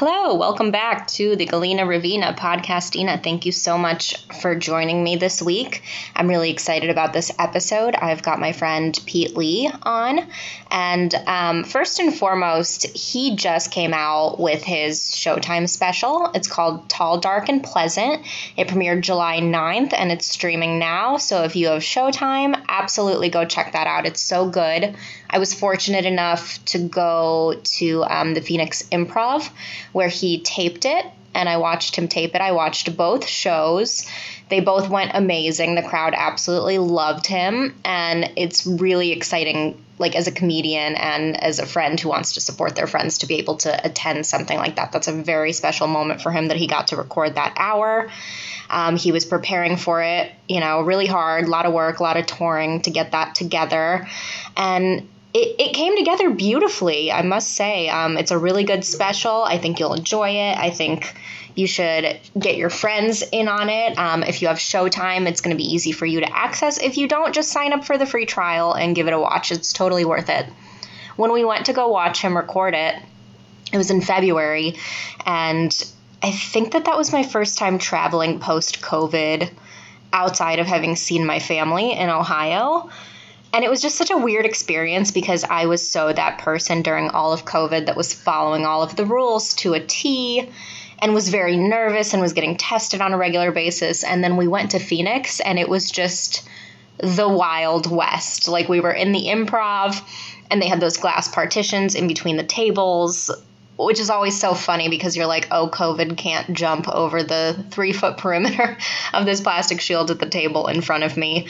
Hello, welcome back to the Galena Ravina podcast. podcastina. Thank you so much for joining me this week. I'm really excited about this episode. I've got my friend Pete Lee on, and um, first and foremost, he just came out with his Showtime special. It's called Tall, Dark, and Pleasant. It premiered July 9th, and it's streaming now. So if you have Showtime, absolutely go check that out. It's so good. I was fortunate enough to go to um, the Phoenix Improv where he taped it and I watched him tape it. I watched both shows. They both went amazing. The crowd absolutely loved him and it's really exciting like as a comedian and as a friend who wants to support their friends to be able to attend something like that. That's a very special moment for him that he got to record that hour. Um, he was preparing for it, you know, really hard, a lot of work, a lot of touring to get that together. And it, it came together beautifully, I must say. Um, it's a really good special. I think you'll enjoy it. I think you should get your friends in on it. Um, if you have Showtime, it's going to be easy for you to access. If you don't, just sign up for the free trial and give it a watch. It's totally worth it. When we went to go watch him record it, it was in February, and I think that that was my first time traveling post COVID outside of having seen my family in Ohio. And it was just such a weird experience because I was so that person during all of COVID that was following all of the rules to a T and was very nervous and was getting tested on a regular basis. And then we went to Phoenix and it was just the Wild West. Like we were in the improv and they had those glass partitions in between the tables. Which is always so funny because you're like, oh, COVID can't jump over the three foot perimeter of this plastic shield at the table in front of me.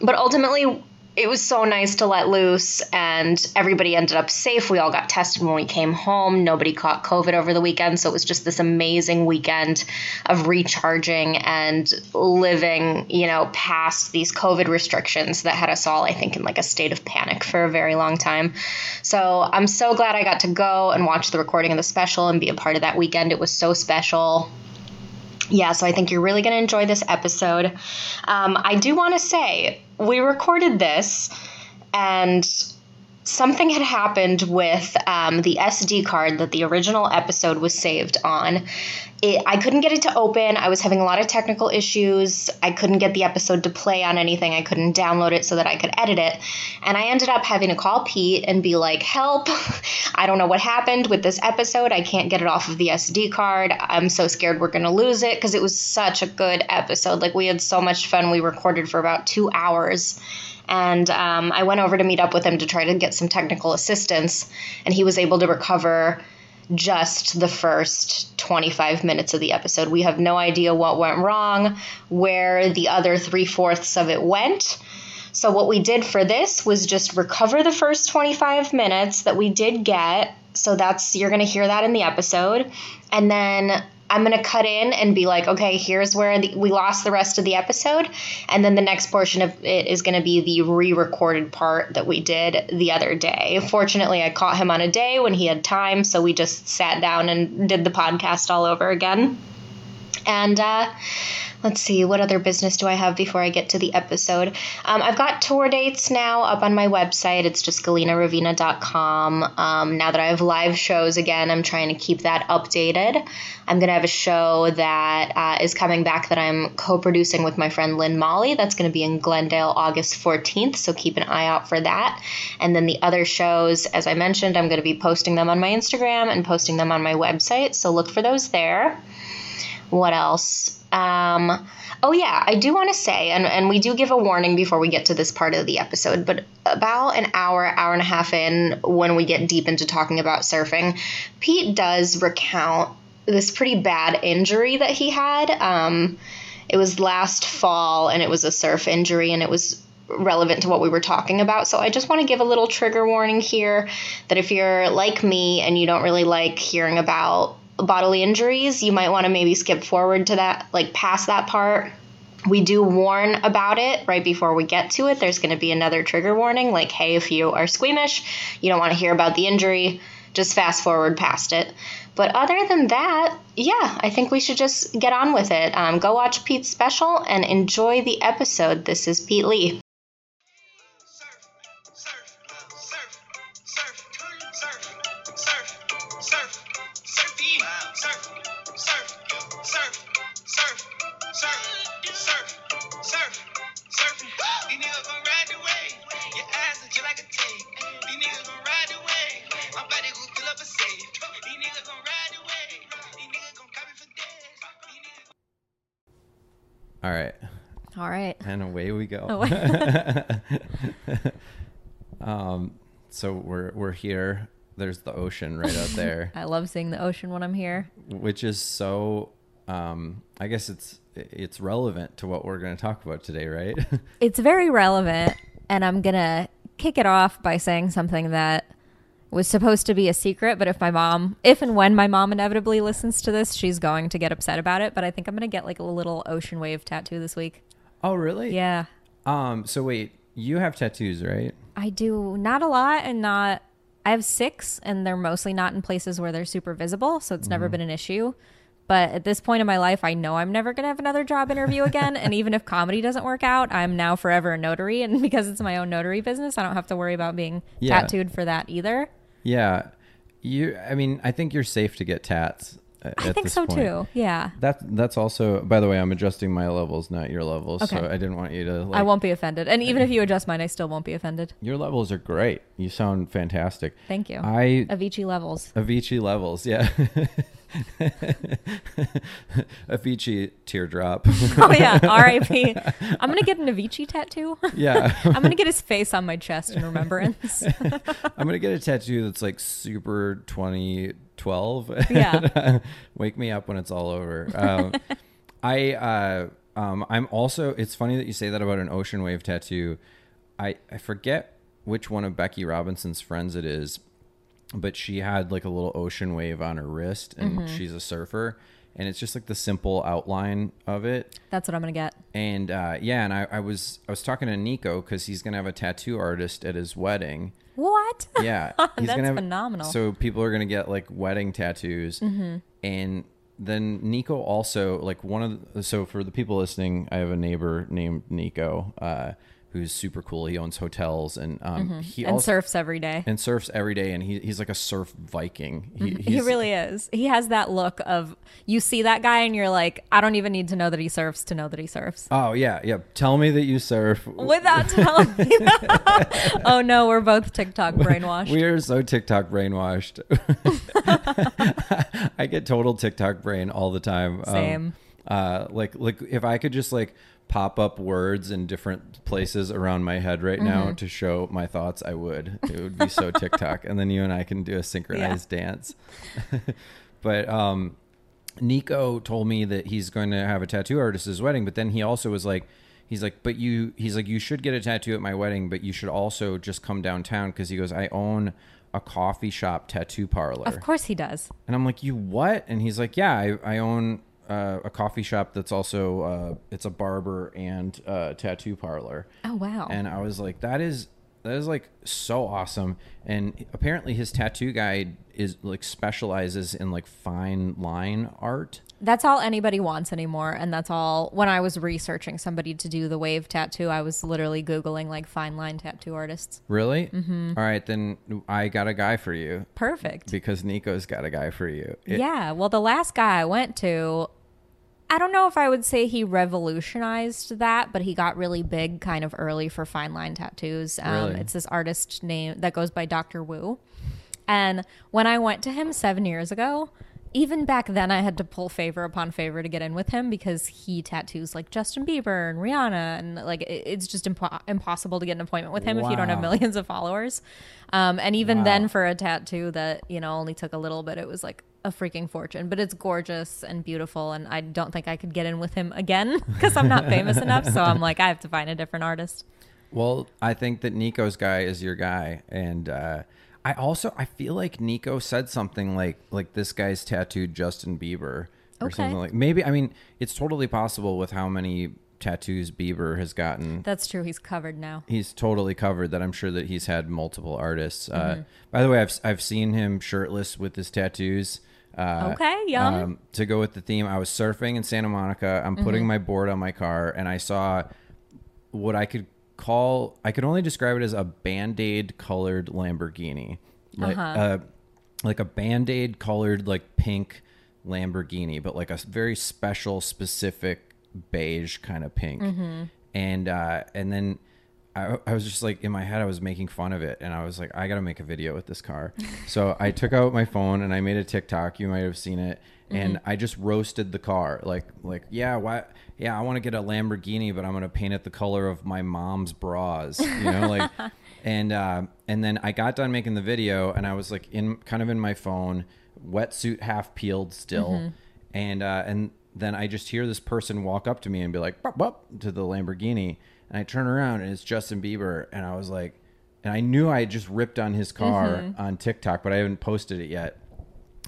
But ultimately, it was so nice to let loose and everybody ended up safe. We all got tested when we came home. Nobody caught COVID over the weekend. So it was just this amazing weekend of recharging and living, you know, past these COVID restrictions that had us all, I think, in like a state of panic for a very long time. So I'm so glad I got to go and watch the recording of the special and be a part of that weekend. It was so special yeah, so I think you're really going to enjoy this episode. Um, I do want to say we recorded this and something had happened with um, the SD card that the original episode was saved on. It, I couldn't get it to open. I was having a lot of technical issues. I couldn't get the episode to play on anything. I couldn't download it so that I could edit it. And I ended up having to call Pete and be like, help. I don't know what happened with this episode. I can't get it off of the SD card. I'm so scared we're going to lose it because it was such a good episode. Like, we had so much fun. We recorded for about two hours and um, I went over to meet up with him to try to get some technical assistance, and he was able to recover just the first 25 minutes of the episode. We have no idea what went wrong, where the other three fourths of it went. So, what we did for this was just recover the first 25 minutes that we did get. So, that's, you're going to hear that in the episode. And then I'm going to cut in and be like, okay, here's where the, we lost the rest of the episode. And then the next portion of it is going to be the re recorded part that we did the other day. Fortunately, I caught him on a day when he had time. So we just sat down and did the podcast all over again. And, uh, let's see, what other business do I have before I get to the episode? Um, I've got tour dates now up on my website. It's just galenaravina.com. Um, now that I have live shows again, I'm trying to keep that updated. I'm going to have a show that uh, is coming back that I'm co producing with my friend Lynn Molly. That's going to be in Glendale August 14th, so keep an eye out for that. And then the other shows, as I mentioned, I'm going to be posting them on my Instagram and posting them on my website, so look for those there. What else? Um, oh, yeah, I do want to say, and, and we do give a warning before we get to this part of the episode, but about an hour, hour and a half in, when we get deep into talking about surfing, Pete does recount this pretty bad injury that he had. Um, it was last fall, and it was a surf injury, and it was relevant to what we were talking about. So I just want to give a little trigger warning here that if you're like me and you don't really like hearing about bodily injuries, you might want to maybe skip forward to that, like past that part. We do warn about it right before we get to it. There's going to be another trigger warning like, hey, if you are squeamish, you don't want to hear about the injury, just fast forward past it. But other than that, yeah, I think we should just get on with it. Um, go watch Pete's special and enjoy the episode. This is Pete Lee. All right. All right. And away we go. Away. um, so we're we're here. There's the ocean right out there, I love seeing the ocean when I'm here. which is so. Um, I guess it's it's relevant to what we're going to talk about today, right? It's very relevant, and I'm going to kick it off by saying something that was supposed to be a secret, but if my mom, if and when my mom inevitably listens to this, she's going to get upset about it, but I think I'm going to get like a little ocean wave tattoo this week. oh, really? Yeah. Um. So wait, you have tattoos, right? I do not a lot and not I have 6 and they're mostly not in places where they're super visible, so it's never been an issue. But at this point in my life, I know I'm never going to have another job interview again. and even if comedy doesn't work out, I'm now forever a notary. And because it's my own notary business, I don't have to worry about being Yeah. tattooed for that either. Yeah. You. I mean, I think you're safe to get tats. I think so point. too. Yeah. That that's also. By the way, I'm adjusting my levels, not your levels. Okay. So I didn't want you to. Like, I won't be offended. And even if you adjust mine, I still won't be offended. Your levels are great. You sound fantastic. Thank you. I Avicii levels. Avicii levels, yeah. Avicii teardrop. Oh, yeah. R.I.P. I'm going to get an Avicii tattoo. yeah. I'm going to get his face on my chest in remembrance. I'm gonna get a tattoo that's like super 2012. Yeah. Wake me up when it's all over. Um, I uh, um, I'm also. It's funny that you say that about an ocean wave tattoo. I I forget which one of Becky Robinson's friends it is, but she had like a little ocean wave on her wrist, and Mm-hmm. she's a surfer. And it's just like the simple outline of it, That's what I'm going to get. and uh, yeah, and I, I was I was talking to Nico because he's gonna have a tattoo artist at his wedding, What? yeah, he's That's gonna have, phenomenal. So people are gonna get like wedding tattoos, Mm-hmm. and then Nico also like one of the, so for the people listening, I have a neighbor named Nico, uh, who's super cool. He owns hotels and um, he Mm-hmm. and also surfs every day. and surfs every day, and he, he's like a surf Viking. He, He really is. He has that look of you see that guy and you're like, I don't even need to know that he surfs to know that he surfs. Oh yeah, yeah. Tell me that you surf. Without telling me that. oh no, we're both TikTok brainwashed. We are so TikTok brainwashed. I get total TikTok brain all the time. Um, Same. uh, like, like if I could just like pop up words in different places around my head right now Mm-hmm. to show my thoughts, I would. It would be so TikTok, and then you and I can do a synchronized dance. but um, Nico told me that he's going to have a tattoo artist at his wedding, but then he also was like, he's like, but you, he's like, you should get a tattoo at my wedding, but you should also just come downtown because he goes, I own a coffee shop tattoo parlor. of course he does. And I'm like, you what? And he's like, yeah, I, I own uh, a coffee shop that's also uh, it's a barber and uh, tattoo parlor. Oh wow. And I was like, that is that is like so awesome. And apparently, his tattoo guy is like specializes in like fine line art. that's all anybody wants anymore. And that's all when I was researching somebody to do the wave tattoo, I was literally Googling like fine line tattoo artists. Really? Mm-hmm. right, then I got a guy for you Perfect. because Nico's got a guy for you. It- yeah. Well, the last guy I went to, I don't know if I would say he revolutionized that, but he got really big kind of early for fine line tattoos. Um, Really? It's this artist name that goes by Dr. Wu. And when I went to him seven years ago, even back then, I had to pull favor upon favor to get in with him because he tattoos like Justin Bieber and Rihanna, and like it- it's just impo- impossible to get an appointment with him if you don't have millions of followers. Um, and even Wow. then, for a tattoo that you know only took a little bit, it was like a freaking fortune. But it's gorgeous and beautiful, and I don't think I could get in with him again because I'm not famous enough. So I'm like, I have to find a different artist. Well, I think that Nico's guy is your guy, and uh, I also I feel like Nico said something like like this guy's tattooed Justin Bieber or Okay. something like maybe I mean it's totally possible with how many tattoos Bieber has gotten. That's true. He's covered now. He's totally covered that I'm sure that he's had multiple artists. Uh, Mm-hmm. by the way, I've I've seen him shirtless with his tattoos. Uh, Okay, yum. um, to go with the theme, I was surfing in Santa Monica. I'm Mm-hmm. putting my board on my car, and I saw what I could call I could only describe it as a band-aid colored Lamborghini. Like Uh-huh. uh like a band-aid colored like pink Lamborghini, but like a very special specific beige kind of pink. And uh and then I, I was just like in my head I was making fun of it and I was like I got to make a video with this car. so I took out my phone and I made a TikTok. You might have seen it. and I just roasted the car. Like like yeah, why yeah, I want to get a Lamborghini, but I'm gonna paint it the color of my mom's bras. You know, like and uh, and then I got done making the video, and I was like in kind of in my phone, wetsuit half peeled still, and uh, and then I just hear this person walk up to me and be like, "Bop, bop," to the Lamborghini, and I turn around and it's Justin Bieber, and I was like, and I knew I had just ripped on his car mm-hmm. on TikTok, but I haven't posted it yet,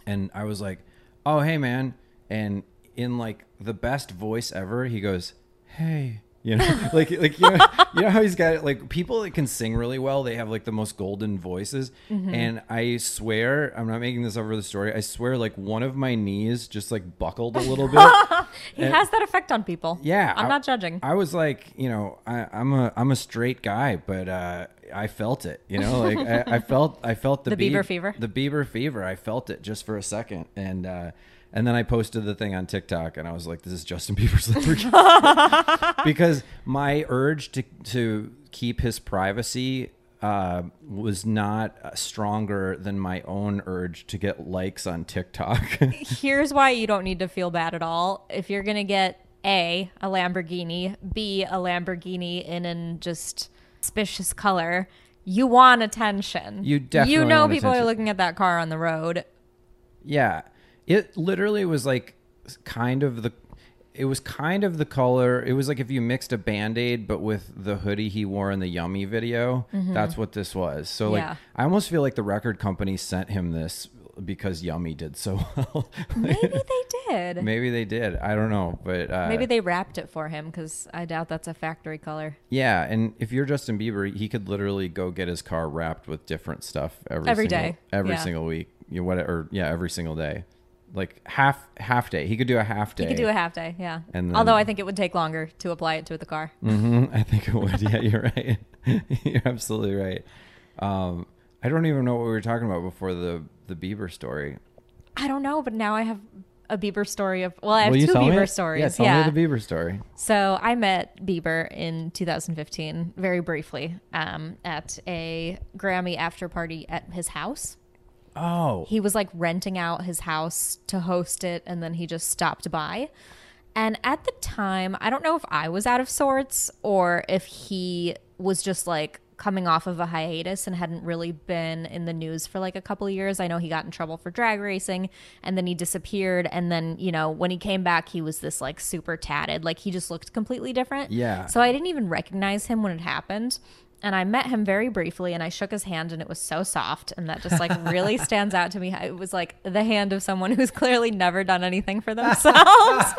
and I was like, "Oh, hey, man," and in like the best voice ever, he goes, "Hey." You know, like like you know, you know how he's got like people that can sing really well. They have like the most golden voices, and I swear I'm not making this over the story. I swear, like one of my knees just like buckled a little bit. He has that effect on people. Yeah, I'm I- not judging. I was like, you know, I, I'm a I'm a straight guy, but uh, I felt it. You know, like I, I felt I felt the, The Bieber Bieb- fever? The Bieber fever. I felt it just for a second, and uh, and then I posted the thing on TikTok, and I was like, this is Justin Bieber's Lamborghini, because my urge to to keep his privacy. Uh, was not uh, stronger than my own urge to get likes on TikTok. Here's why you don't need to feel bad at all. If you're gonna get a a Lamborghini, b a Lamborghini in an just suspicious color, you want attention. You definitely you know people attention. are looking at that car on the road. Yeah. It literally was like kind of the it was kind of the color. It was like if you mixed a band-aid but with the hoodie he wore in the Yummy video. That's what this was. So like Mm-hmm. Yeah. I almost feel like the record company sent him this because Yummy did so well. Maybe they did. Maybe they did. I don't know, but uh, Maybe they wrapped it for him because I doubt that's a factory color. yeah. And if you're Justin Bieber, he could literally go get his car wrapped with different stuff every Every single, day. every Yeah. single week. You know, what? Or yeah, every single day. Like half half day. He could do a half day. He could do a half day, yeah. And Although I think it would take longer to apply it to the car. Mm-hmm, I think it would. Yeah, you're right. you're absolutely right. Um, I don't even know what we were talking about before the the Bieber story. I don't know, but now I have a Bieber story of. Well, I have two tell me Bieber it? stories. Yeah, tell me the Bieber story. So I met Bieber in 2015, very briefly, um, at a Grammy after party at his house. Oh, He was like renting out his house to host it, and then he just stopped by. And at the time, I don't know if I was out of sorts or if he was just like coming off of a hiatus and hadn't really been in the news for like a couple of years. I know he got in trouble for drag racing and then he disappeared. And then, you know, when he came back, he was this like super tatted, like he just looked completely different. Yeah. So I didn't even recognize him when it happened. And I met him very briefly and I shook his hand and it was so soft. And that just like really stands out to me. It was like the hand of someone who's clearly never done anything for themselves.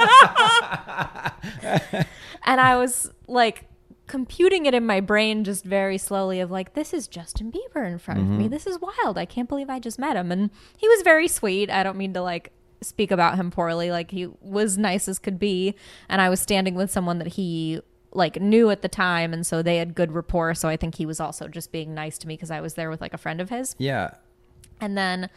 and I was like computing it in my brain just very slowly of like, this is Justin Bieber in front of me. Mm-hmm. This is wild. I can't believe I just met him. And he was very sweet. I don't mean to like speak about him poorly. Like he was nice as could be. And I was standing with someone that he like knew at the time and so they had good rapport so i think he was also just being nice to me because i was there with like a friend of his yeah. and then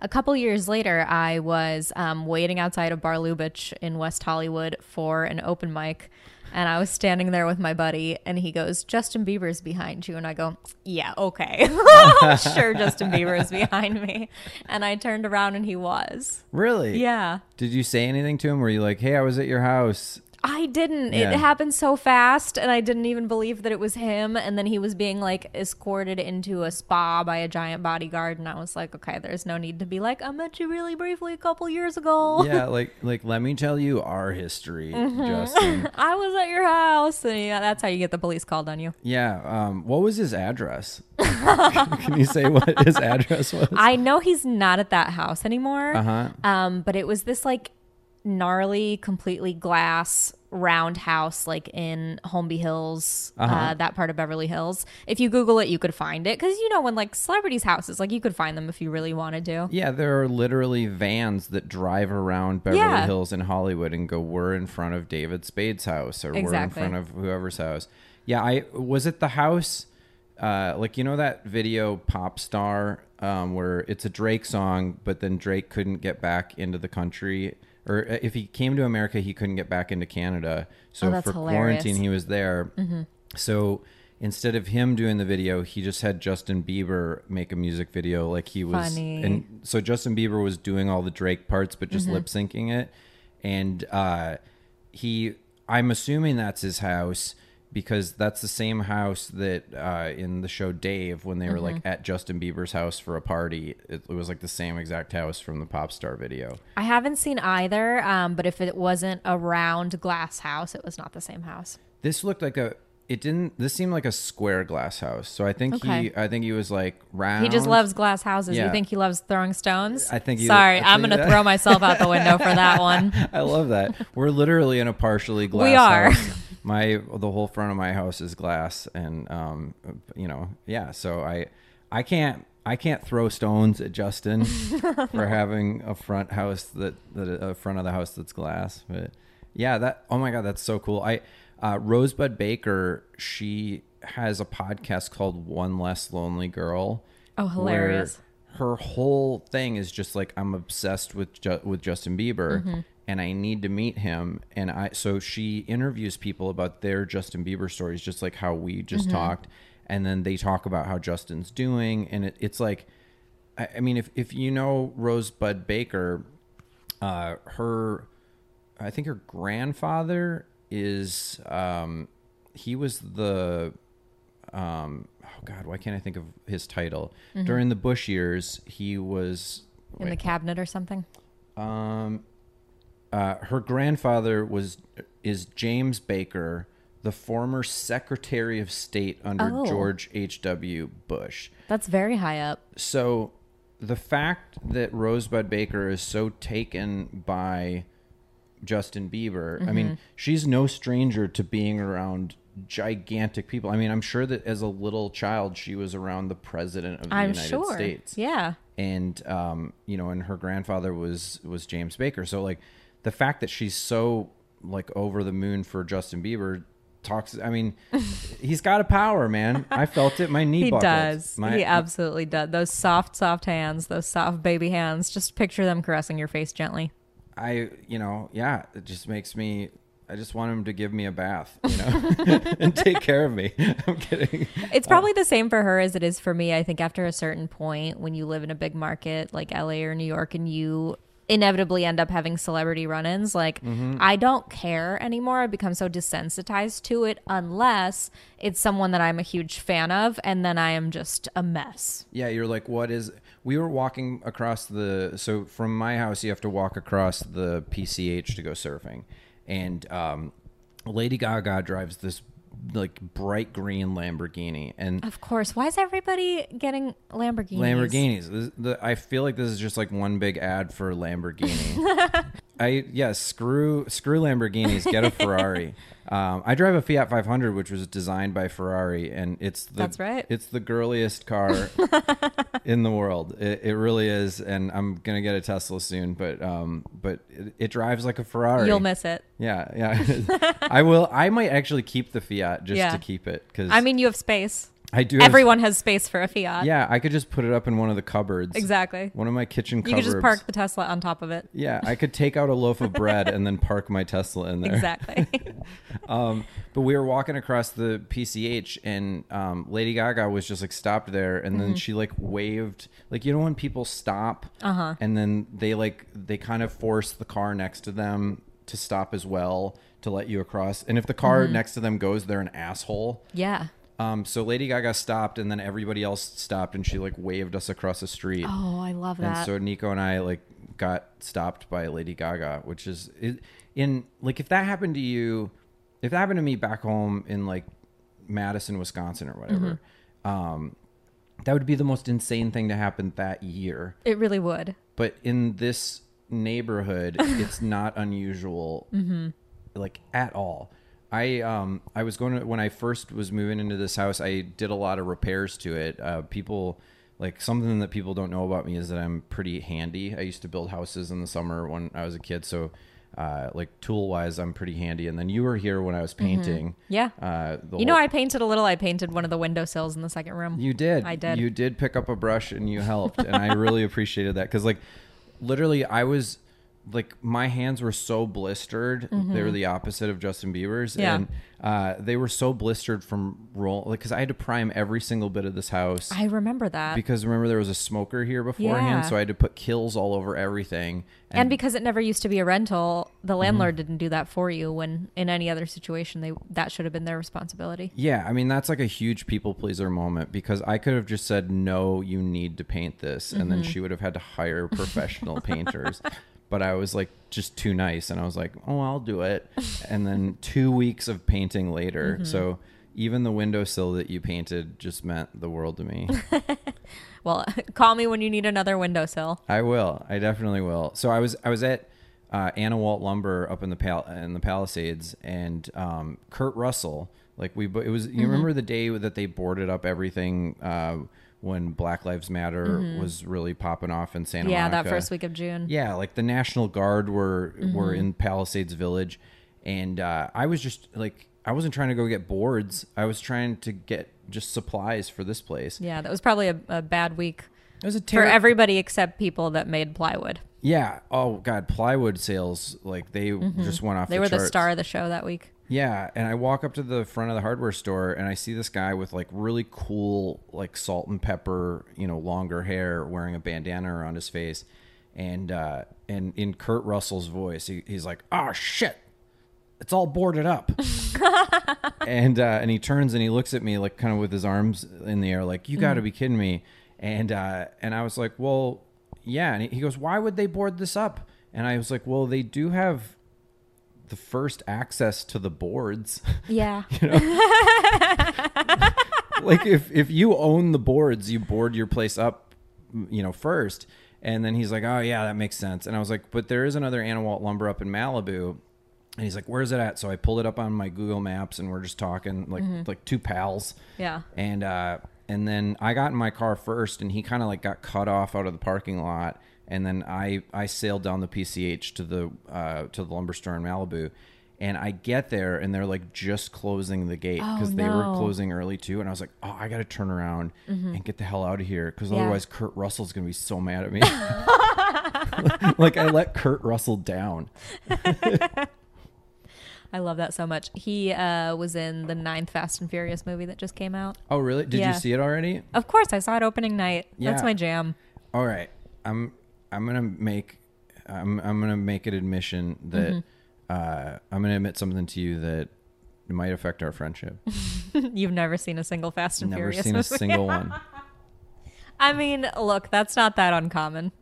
a couple years later, I was um, waiting outside of Bar Lubitsch in West Hollywood for an open mic. And I was standing there with my buddy, and he goes, Justin Bieber's behind you. And I go, Yeah, okay. sure, Justin Bieber is behind me. And I turned around, and he was. Really? Yeah. Did you say anything to him? Were you like, "Hey, I was at your house"? I didn't. Yeah. It happened so fast, and I didn't even believe that it was him. And then he was being like escorted into a spa by a giant bodyguard, and I was like, okay, there's no need to be like, I met you really briefly a couple years ago. yeah, like like let me tell you our history, Mm-hmm. Justin. I was at your house, and yeah, that's how you get the police called on you. Yeah. Um, what was his address? Can you say what his address was? I know he's not at that house anymore. Uh huh. Um, but it was this like gnarly, completely glass roundhouse, like in Holmby Hills, uh Uh-huh. that part of Beverly Hills. If you Google it, you could find it because you know when like celebrities' houses, like you could find them if you really wanted to. Yeah, there are literally vans that drive around Beverly Yeah. Hills and Hollywood and go, "We're in front of David Spade's house, or Exactly. we're in front of whoever's house." Yeah, I was it the house, uh, like you know that video "Pop Star," um, where it's a Drake song, but then Drake couldn't get back into the country, or uh, if he came to America, he couldn't get back into Canada. So Oh, for hilarious. Mm-hmm. quarantine, he was there. So instead of him doing the video, he just had Justin Bieber make a music video like he was Funny. and so Justin Bieber was doing all the Drake parts but just lip syncing it and uh he I'm assuming that's his house because that's the same house that uh, in the show Dave when they were like at Justin Bieber's house for a party it, it was like the same exact house from the pop star video I haven't seen either, um, but if it wasn't a round glass house, it was not the same house. this looked like a it didn't this seemed like a square glass house so I think Okay. he I think he was like round He just loves glass houses. Yeah. You think he loves throwing stones? I think he- Sorry, I I'm think gonna that- throw myself out the window for that one. I love that. We're literally in a partially glass We are. house. My the whole front of my house is glass and um you know, yeah, so I I can't I can't throw stones at Justin for having a front house that that a front of the house that's glass. But yeah, that oh my god, that's so cool. I uh Rosebud Baker, she has a podcast called One Less Lonely Girl. Oh, hilarious. her whole thing is just like I'm obsessed with Ju- with Justin Bieber Mm-hmm. and I need to meet him and I so she interviews people about their Justin Bieber stories just like how we just Mm-hmm. talked and then they talk about how Justin's doing and it, it's like I, I mean if if you know Rosebud Baker uh her I think her grandfather is um he was the um oh god why can't i think of his title during the bush years he was In the cabinet or something. um uh her grandfather was is james baker the former secretary of state under Oh. george h.w bush That's very high up. so the fact that Rosebud Baker is so taken by Justin Bieber, I mean, she's no stranger to being around gigantic people. I mean, I'm sure that as a little child, she was around the president of the I'm United sure. States Yeah. and um, you know, and her grandfather was was James Baker. So like the fact that she's so like over the moon for Justin Bieber talks. I mean, he's got a power, man. I felt it. My knee. He buckled. does. My, he absolutely does. Those soft, soft hands, those soft baby hands. Just picture them caressing your face gently. I, you know, yeah, it just makes me. I just want him to give me a bath, you know, and take care of me. I'm kidding. It's uh, probably the same for her as it is for me. I think after a certain point, when you live in a big market like LA or New York and you inevitably end up having celebrity run ins, like mm-hmm. I don't care anymore. I become so desensitized to it unless it's someone that I'm a huge fan of and then I am just a mess. Yeah, you're like, what is? We were walking across the. So from my house, you have to walk across the PCH to go surfing, and um, Lady Gaga drives this like bright green Lamborghini, and Of course. Why is everybody getting Lamborghinis? Lamborghinis. This, the, I feel like this is just like one big ad for Lamborghini. I yeah, screw screw Lamborghinis. Get a Ferrari. Um, I drive a Fiat 500, which was designed by Ferrari, and it's the That's right. It's the girliest car in the world. It, it really is, and I'm gonna get a Tesla soon. But um, but it, it drives like a Ferrari. You'll miss it. Yeah, yeah. I will. I might actually keep the Fiat just Yeah. to keep it because I mean, you have space. I do. have- Everyone has space for a Fiat. yeah, I could just put it up in one of the cupboards. Exactly. One of my kitchen You cupboards. could just park the Tesla on top of it. Yeah, I could take out a loaf of bread and then park my Tesla in there. Exactly. Um, but we were walking across the PCH, and um, Lady Gaga was just like stopped there, and Mm-hmm. then she like waved, like you know when people stop, Uh-huh. and then they like they kind of force the car next to them to stop as well to let you across. And if the car Mm-hmm. next to them goes, they're an asshole. yeah. Um, so Lady Gaga stopped, and then everybody else stopped, and she like waved us across the street. Oh, I love that. And so Nico and I like got stopped by Lady Gaga, which is it, in like if that happened to you, if that happened to me back home in like Madison, Wisconsin or whatever, Mm-hmm. um, that would be the most insane thing to happen that year. it really would. But in this neighborhood, it's not unusual, like at all. I um I was going to when I first was moving into this house, I did a lot of repairs to it. Uh, people like something that people don't know about me is that I'm pretty handy. I used to build houses in the summer when I was a kid, so uh, like tool wise, I'm pretty handy. And then you were here when I was painting. Yeah. Uh, the You know, whole- I painted a little. I painted one of the windowsills in the second room. you did. I did. You did pick up a brush and you helped, and I really appreciated that because, like, literally, I was like my hands were so blistered. They were the opposite of Justin Bieber's, Mm-hmm. Yeah. and uh, they were so blistered from roll. Like, because I had to prime every single bit of this house. I remember that. because remember there was a smoker here beforehand, Yeah. so I had to put Kilz all over everything. and because it never used to be a rental, the Mm-hmm. landlord didn't do that for you when in any other situation they that should have been their responsibility. Yeah, I mean that's like a huge people pleaser moment because I could have just said no, you need to paint this, and Mm-hmm. then she would have had to hire professional painters. But I was like just too nice, and I was like, oh, I'll do it. And then two weeks of painting later, Mm-hmm. so even the windowsill that you painted just meant the world to me. Well, call me when you need another windowsill. I will. I definitely will. So I was I was at uh, Anawalt Lumber up in the pal- in the Palisades, and um, Kurt Russell. Like we, it was. Mm-hmm. You remember the day that they boarded up everything uh, when Black Lives Matter was really popping off in Santa Mm-hmm. yeah, that first week of June. Yeah, like the National Guard were were Mm-hmm. in Palisades Village, and uh, I was just like I wasn't trying to go get boards. I was trying to get just supplies for this place. Yeah, that was probably a, a bad week It was a for everybody except people that made plywood. Yeah. Oh God, plywood sales like they just went off. Mm-hmm. They the were the star of the show that week. Yeah, and I walk up to the front of the hardware store and I see this guy with like really cool like salt and pepper, you know, longer hair, wearing a bandana around his face, and uh, and in Kurt Russell's voice, he, he's like, "Oh shit, it's all boarded up." and uh, and he turns and he looks at me like kind of with his arms in the air, like, "You got to be kidding me!" And uh, and I was like, "Well, yeah." And he- he goes, "Why would they board this up?" And I was like, "Well, they do have." The first access to the boards. Yeah. like if if you own the boards, you board your place up, you know, first. And then he's like, "Oh yeah, that makes sense." And I was like, "But there is another Anawalt lumber up in Malibu." And he's like, "Where's it at?" So I pulled it up on my Google Maps, and we're just talking like like two pals. Yeah. And uh, and then I got in my car first, and he kind of like got cut off out of the parking lot, and then I I sailed down the PCH to the uh, to the lumber store in Malibu, and I get there, and they're like just closing the gate Oh, because they were closing early too, and I was like, oh, I got to turn around and get the hell out of here because Mm-hmm. Yeah. otherwise Kurt Russell's gonna be so mad at me. like I let Kurt Russell down. I love that so much. He uh, was in the ninth Fast and Furious movie that just came out. Oh really? Did Yeah. you see it already? Of course, I saw it opening night. Yeah. That's my jam. All right, I'm I'm gonna make I'm I'm gonna make an admission that Mm-hmm. uh, I'm gonna admit something to you that might affect our friendship. You've never seen a single Fast and Never Furious Never seen a single one. I mean, look, that's not that uncommon.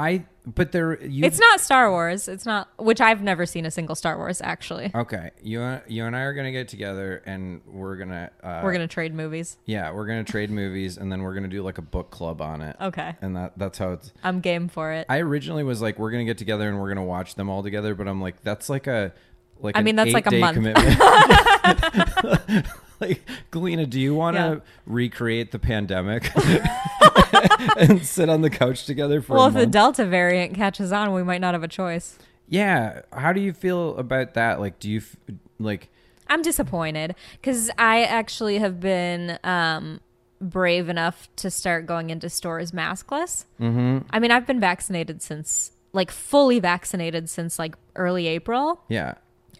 I but there you It's not Star Wars. It's not, which I've never seen a single Star Wars actually. okay. You and- you and I are gonna get together and we're gonna uh, We're gonna trade movies. yeah we're gonna trade movies and then we're gonna do like a book club on it. Okay, And that that's how it's. I'm game for it. I originally was like we're gonna get together and we're gonna watch them all together, but I'm like that's like a like I mean, that's like a month. commitment. like Galena, do you want to Yeah. recreate the pandemic and sit on the couch together for a while. well, if the? Delta variant catches on, we might not have a choice. yeah, how do you feel about that? Like, do you f- like? I'm disappointed because I actually have been um, brave enough to start going into stores maskless. Mm-hmm. I mean, I've been vaccinated since, like, fully vaccinated since like early April, Yeah,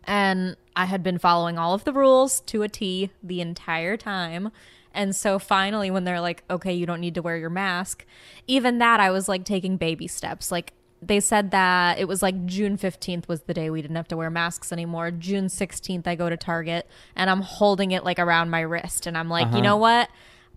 and I had been following all of the rules to a T the entire time. And so finally, when they're like, okay, you don't need to wear your mask, even that, I was like taking baby steps. Like, they said that it was like June 15th was the day we didn't have to wear masks anymore. June 16th, I go to Target and I'm holding it like around my wrist. And I'm like, you uh-huh. know what?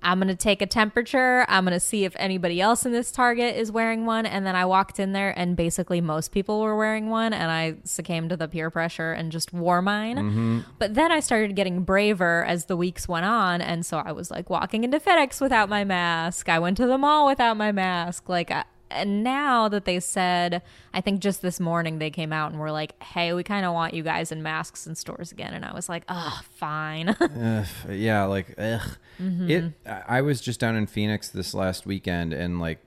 I'm going to take a temperature. I'm going to see if anybody else in this Target is wearing one. And then I walked in there and basically most people were wearing one. And I succumbed to the peer pressure and just wore mine. Mm-hmm. But then I started getting braver as the weeks went on. And so I was like walking into FedEx without my mask. I went to the mall without my mask. Like, I, and now that they said, I think just this morning they came out and were like, hey, we kind of want you guys in masks in stores again. And I was like, oh, fine. Ugh, yeah, like ugh. Mm-hmm. It. I was just down in Phoenix this last weekend, and like,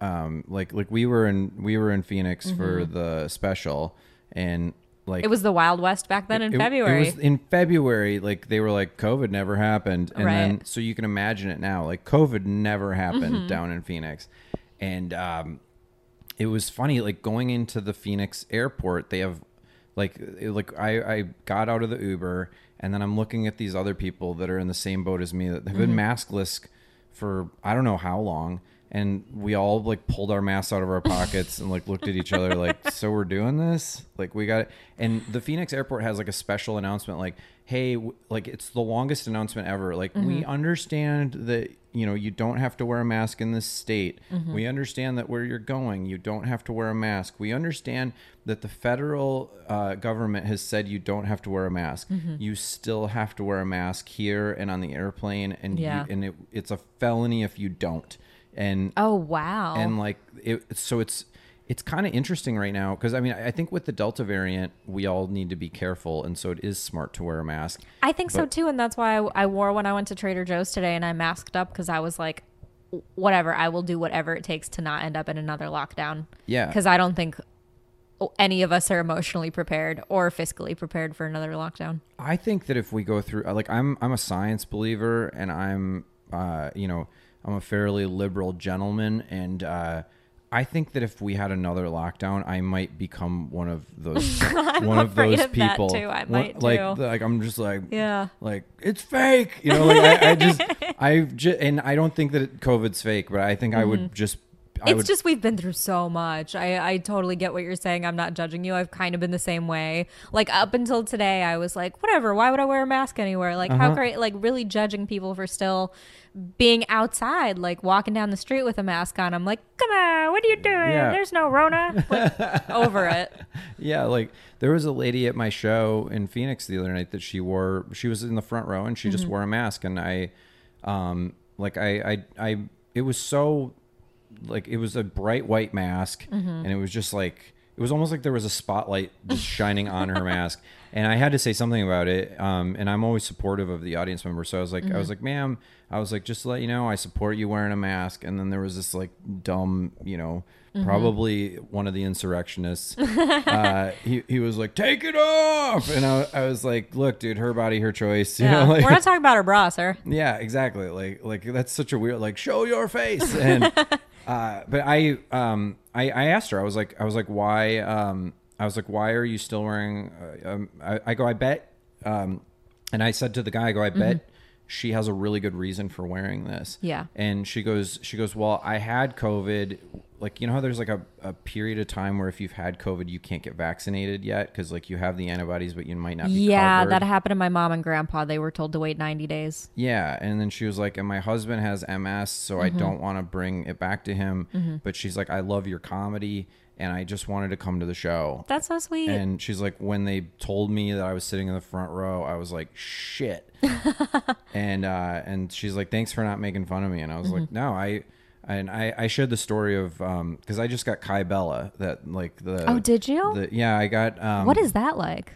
um, like like we were in we were in Phoenix for the special, and like Mm-hmm. it was the Wild West back then in February. It was in February. Like they were like COVID never happened, and then so you can imagine it now. Like COVID never happened Mm-hmm. down in Phoenix, and um, it was funny like going into the Phoenix airport they have like like I I got out of the Uber and then I'm looking at these other people that are in the same boat as me that have been maskless for I don't know how long and we all like pulled our masks out of our pockets and like looked at each other like so we're doing this? Like we got it. And the Phoenix airport has like a special announcement like hey w- like it's the longest announcement ever. Like we mm-hmm. understand that you know you don't have to wear a mask in this state. Mm-hmm. We understand that where you're going you don't have to wear a mask. We understand that the federal uh, government has said you don't have to wear a mask. Mm-hmm. You still have to wear a mask here and on the airplane and Yeah. you, and it, it's a felony if you don't and Oh wow. and like it so it's it's kind of interesting right now because i mean i think with the delta variant we all need to be careful and so it is smart to wear a mask I think so too, and that's why I, I wore when I went to Trader Joe's today, and I masked up because I was like, whatever, I will do whatever it takes to not end up in another lockdown. Yeah. because I don't think any of us are emotionally prepared or fiscally prepared for another lockdown. I think that if we go through, like, I'm I'm a science believer, and I'm, uh, you know, I'm a fairly liberal gentleman, and uh, I think that if we had another lockdown, I might become one of those one of those of that, people. too. I One- might, like too. like I'm just like Yeah. like it's fake, you know. Like I, I just I just and I don't think that it, COVID's fake, but I think I would just. I Mm-hmm. it's would, just we've been through so much. I, I totally get what you're saying. I'm not judging you. I've kind of been the same way. Like up until today, I was like, whatever. Why would I wear a mask anywhere? Like Uh-huh. how great. Like really judging people for still being outside, like walking down the street with a mask on. I'm like, come on, what are you doing? Yeah. There's no Rona. Like, over it. Yeah, like there was a lady at my show in Phoenix the other night that she wore. She was in the front row and she just wore a mask, and I, um, like I, I, I, it was so, like it was a bright white mask, and it was just like it was almost like there was a spotlight just shining on her mask, and I had to say something about it. Um, and I'm always supportive of the audience member, so I was like, I was like, ma'am, I was like, just to let you know, I support you wearing a mask, and then there was this like dumb, you know. Probably one of the insurrectionists uh, he, he was like, take it off. And I, I was like, look, dude, her body, her choice. You Yeah. know, like, We're not talking about her bra, sir. yeah, exactly. Like, like that's such a weird, like, show your face. And, uh, but I, um, I, I asked her, I was like, I was like, why, um, I was like, why are you still wearing, uh, um, I, I go, I bet, um, and I said to the guy, I go, I bet she has a really good reason for wearing this. Yeah. And she goes, she goes, well, I had COVID. Like, you know how there's like a, a period of time where if you've had COVID, you can't get vaccinated yet because like you have the antibodies, but you might not be Yeah, covered. that happened to my mom and grandpa. They were told to wait 90 days. Yeah, and then she was like, "And my husband has MS, so Mm-hmm. I don't want to bring it back to him." But she's like, "I love your comedy, and I just wanted to come to the show." That's so sweet. And she's like, when they told me that I was sitting in the front row, I was like, "Shit!" and uh, and she's like, "Thanks for not making fun of me." And I was Mm-hmm. like, "No, I." And I, I shared the story of because I just got Kybella that like the Oh, did you? the, yeah I got um, what is that like?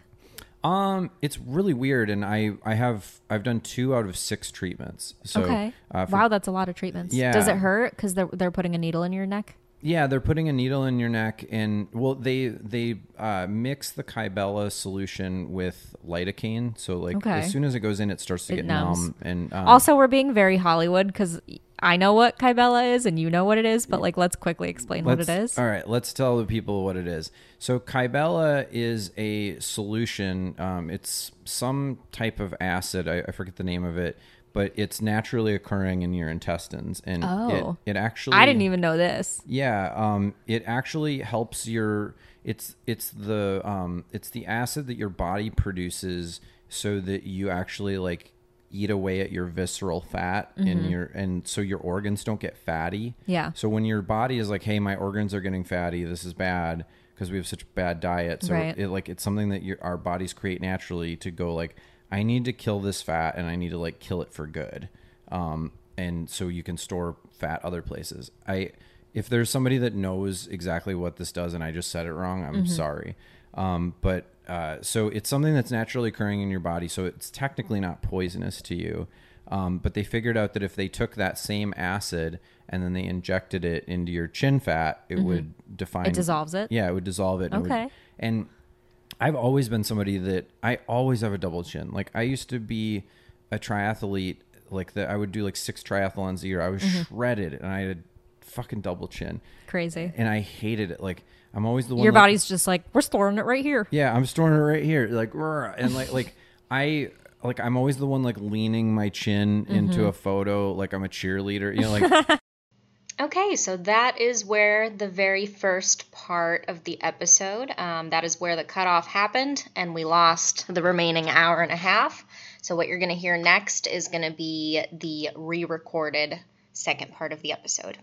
um, it's really weird, and I I have I've done two out of six treatments. So okay. uh, for- wow, that's a lot of treatments. Yeah. Does it hurt because they're they're putting a needle in your neck? Yeah, they're putting a needle in your neck, and well, they they uh, mix the Kybella solution with lidocaine. So like Okay. as soon as it goes in, it starts to It get numbs. numb. And um, also, we're being very Hollywood because I know what Kybella is and you know what it is, but like, let's quickly explain what it Let's- is. All right, let's tell the people what it is. So Kybella is a solution. Um, it's some type of acid. I, I forget the name of it, but it's naturally occurring in your intestines, and Oh. it, it actually I didn't even know this. Yeah, um, it actually helps your. It's it's the um, it's the acid that your body produces so that you actually like eat away at your visceral fat and your and so your organs don't get fatty. Mm-hmm. Yeah. So when your body is like, hey, my organs are getting fatty, this is bad because we have such a bad diet. So Right. it like it's something that your our bodies create naturally to go like, I need to kill this fat and I need to like kill it for good. Um, and so you can store fat other places. I if there's somebody that knows exactly what this does and I just said it wrong, I'm sorry. Um, but uh, so it's something that's naturally occurring in your body, so it's technically not poisonous to you. Um, but they figured out that if they took that same acid and then they injected it into your chin fat, it would define. It dissolves it? Yeah, it would dissolve it. and it would- Okay. and I've always been somebody that I always have a double chin. Like I used to be a triathlete, like that I would do like six triathlons a year. I was Mm-hmm. shredded and I had a fucking double chin, Crazy. and I hated it. Like I'm always the one. Your like- body's just like, we're storing it right here. Yeah, I'm storing it right here. Like, and like, like I like I'm always the one like leaning my chin into a photo, like I'm a cheerleader. You know, like Okay, so that is where the very first part of the episode, um, that is where the cutoff happened, and we lost the remaining hour and a half. So, what you're going to hear next is going to be the re recorded second part of the episode.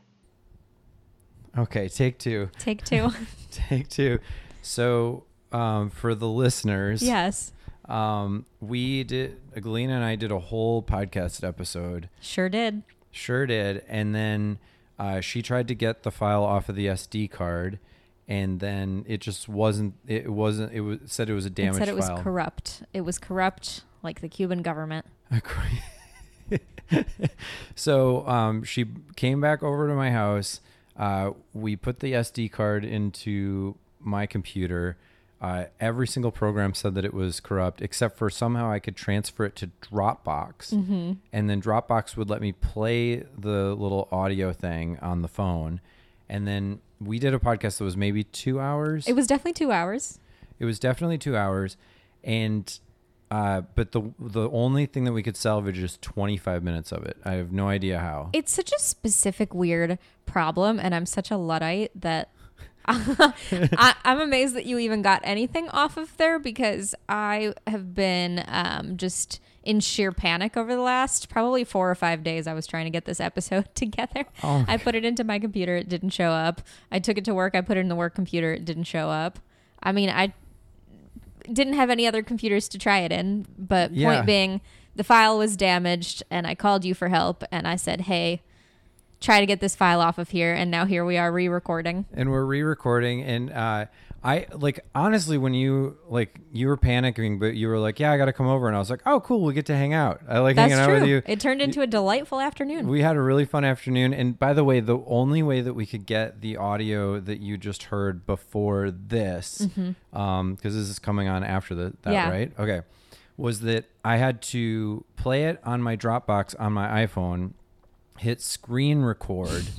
okay, take two, Take two. take two. So, um, for the listeners, yes. um, we did. Galina and I did a whole podcast episode. Sure did. Sure did, and then uh, she tried to get the file off of the SD card, and then it just wasn't. It wasn't. It was said it was a It damaged said it was corrupt. It was corrupt like the Cuban government. so um, she came back over to my house. Uh, we put the SD card into my computer. Uh, every single program said that it was corrupt, except for somehow I could transfer it to Dropbox, Mm-hmm. and then Dropbox would let me play the little audio thing on the phone. And then we did a podcast that was maybe two hours. It was definitely two hours. It was definitely two hours, and uh, but the the only thing that we could salvage is 25 minutes of it. I have no idea how. It's such a specific, weird problem, and I'm such a luddite that I, I'm amazed that you even got anything off of there because I have been um, just in sheer panic over the last probably four or five days. I was trying to get this episode together. Oh I put it into my computer, it didn't show up. I took it to work, I put it in the work computer, it didn't show up. I mean, I didn't have any other computers to try it in, but Yeah. point being, the file was damaged, and I called you for help, and I said, "Hey, try to get this file off of here." And now here we are re-recording. and we're re-recording and uh i like honestly when you like you were panicking but you were like yeah i gotta come over and i was like oh cool we get to hang out i like That's hanging out with true. you It turned into a delightful afternoon. we had a really fun afternoon and by the way the only way that we could get the audio that you just heard before this um because this is coming on after the, that Mm-hmm. Yeah. right okay was that i had to play it on my dropbox on my iphone hit screen record.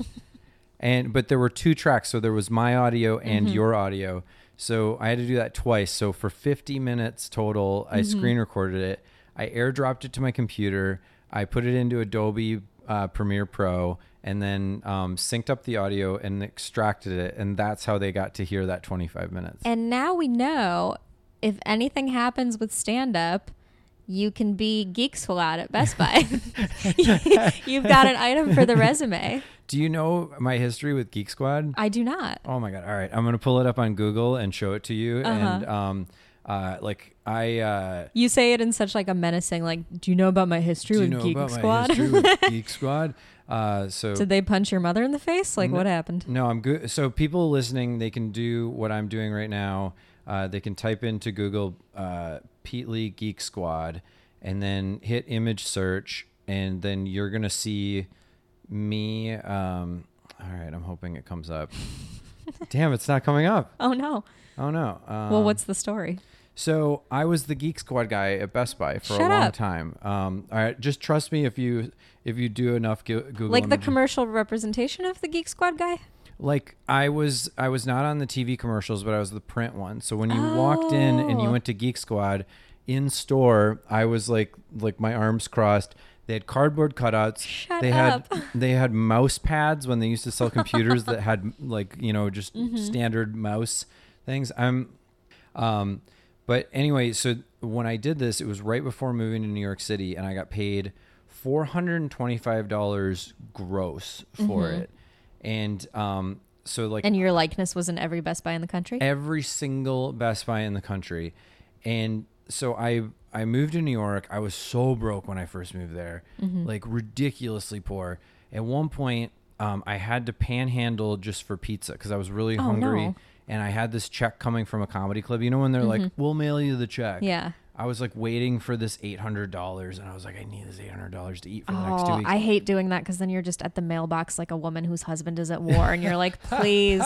And but there were two tracks. So there was my audio and Mm-hmm. your audio. So i had to do that twice. So for 50 minutes total i Mm-hmm. screen recorded it. I airdropped it to my computer. I put it into adobe uh, premiere pro and then um, synced up the audio and extracted it. And that's how they got to hear that 25 minutes. And now we know if anything happens with stand up, you can be Geek Squad at Best Buy. You've got an item for the resume. do you know my history with geek squad I do not. Oh my god! All right, I'm gonna pull it up on Google and show it to you. Uh-huh. And um, uh, like I uh, You say it in such like a menacing, like, do you know about my history do you with know Geek about Squad? my history with Geek Squad? Uh, so Did they punch your mother in the face? Like, what happened? no, I'm good. So people listening, they can do what I'm doing right now. Uh, they can type into Google uh, Pete Lee Geek Squad, and then hit image search, and then you're gonna see me. Um, all right, I'm hoping it comes up. Damn, it's not coming up. Oh no. Oh no. Um, Well, what's the story? So I was the Geek Squad guy at Best Buy for Shut a long up. time. Um, all right, just trust me if you if you do enough Google. Like the commercial representation of the Geek Squad guy? Like I was I was not on the TV commercials, but I was the print one. So when you walked in and you Oh. went to Geek Squad in store, I was like like my arms crossed. They had cardboard cutouts. Shut they up. had they had mouse pads when they used to sell computers that had like you know just Mm-hmm. standard mouse things. I'm um, but anyway, so when I did this, it was right before moving to New York City, and I got paid four hundred and twenty-five dollars gross for it. And um, so like Mm-hmm. And your likeness was in every Best Buy in the country? every single Best Buy in the country, and so I I moved to New York. I was so broke when I first moved there, Mm-hmm. like ridiculously poor. At one point, um, I had to panhandle just for pizza because I was really Oh, hungry. no. And I had this check coming from a comedy club. You know when they're like, "We'll mail you the check." Mm-hmm. Yeah. I was like waiting for this eight hundred dollars, and I was like, "I need this eight hundred dollars to eat for the next two Oh, weeks." I hate doing that because then you're just at the mailbox like a woman whose husband is at war, and you're like, please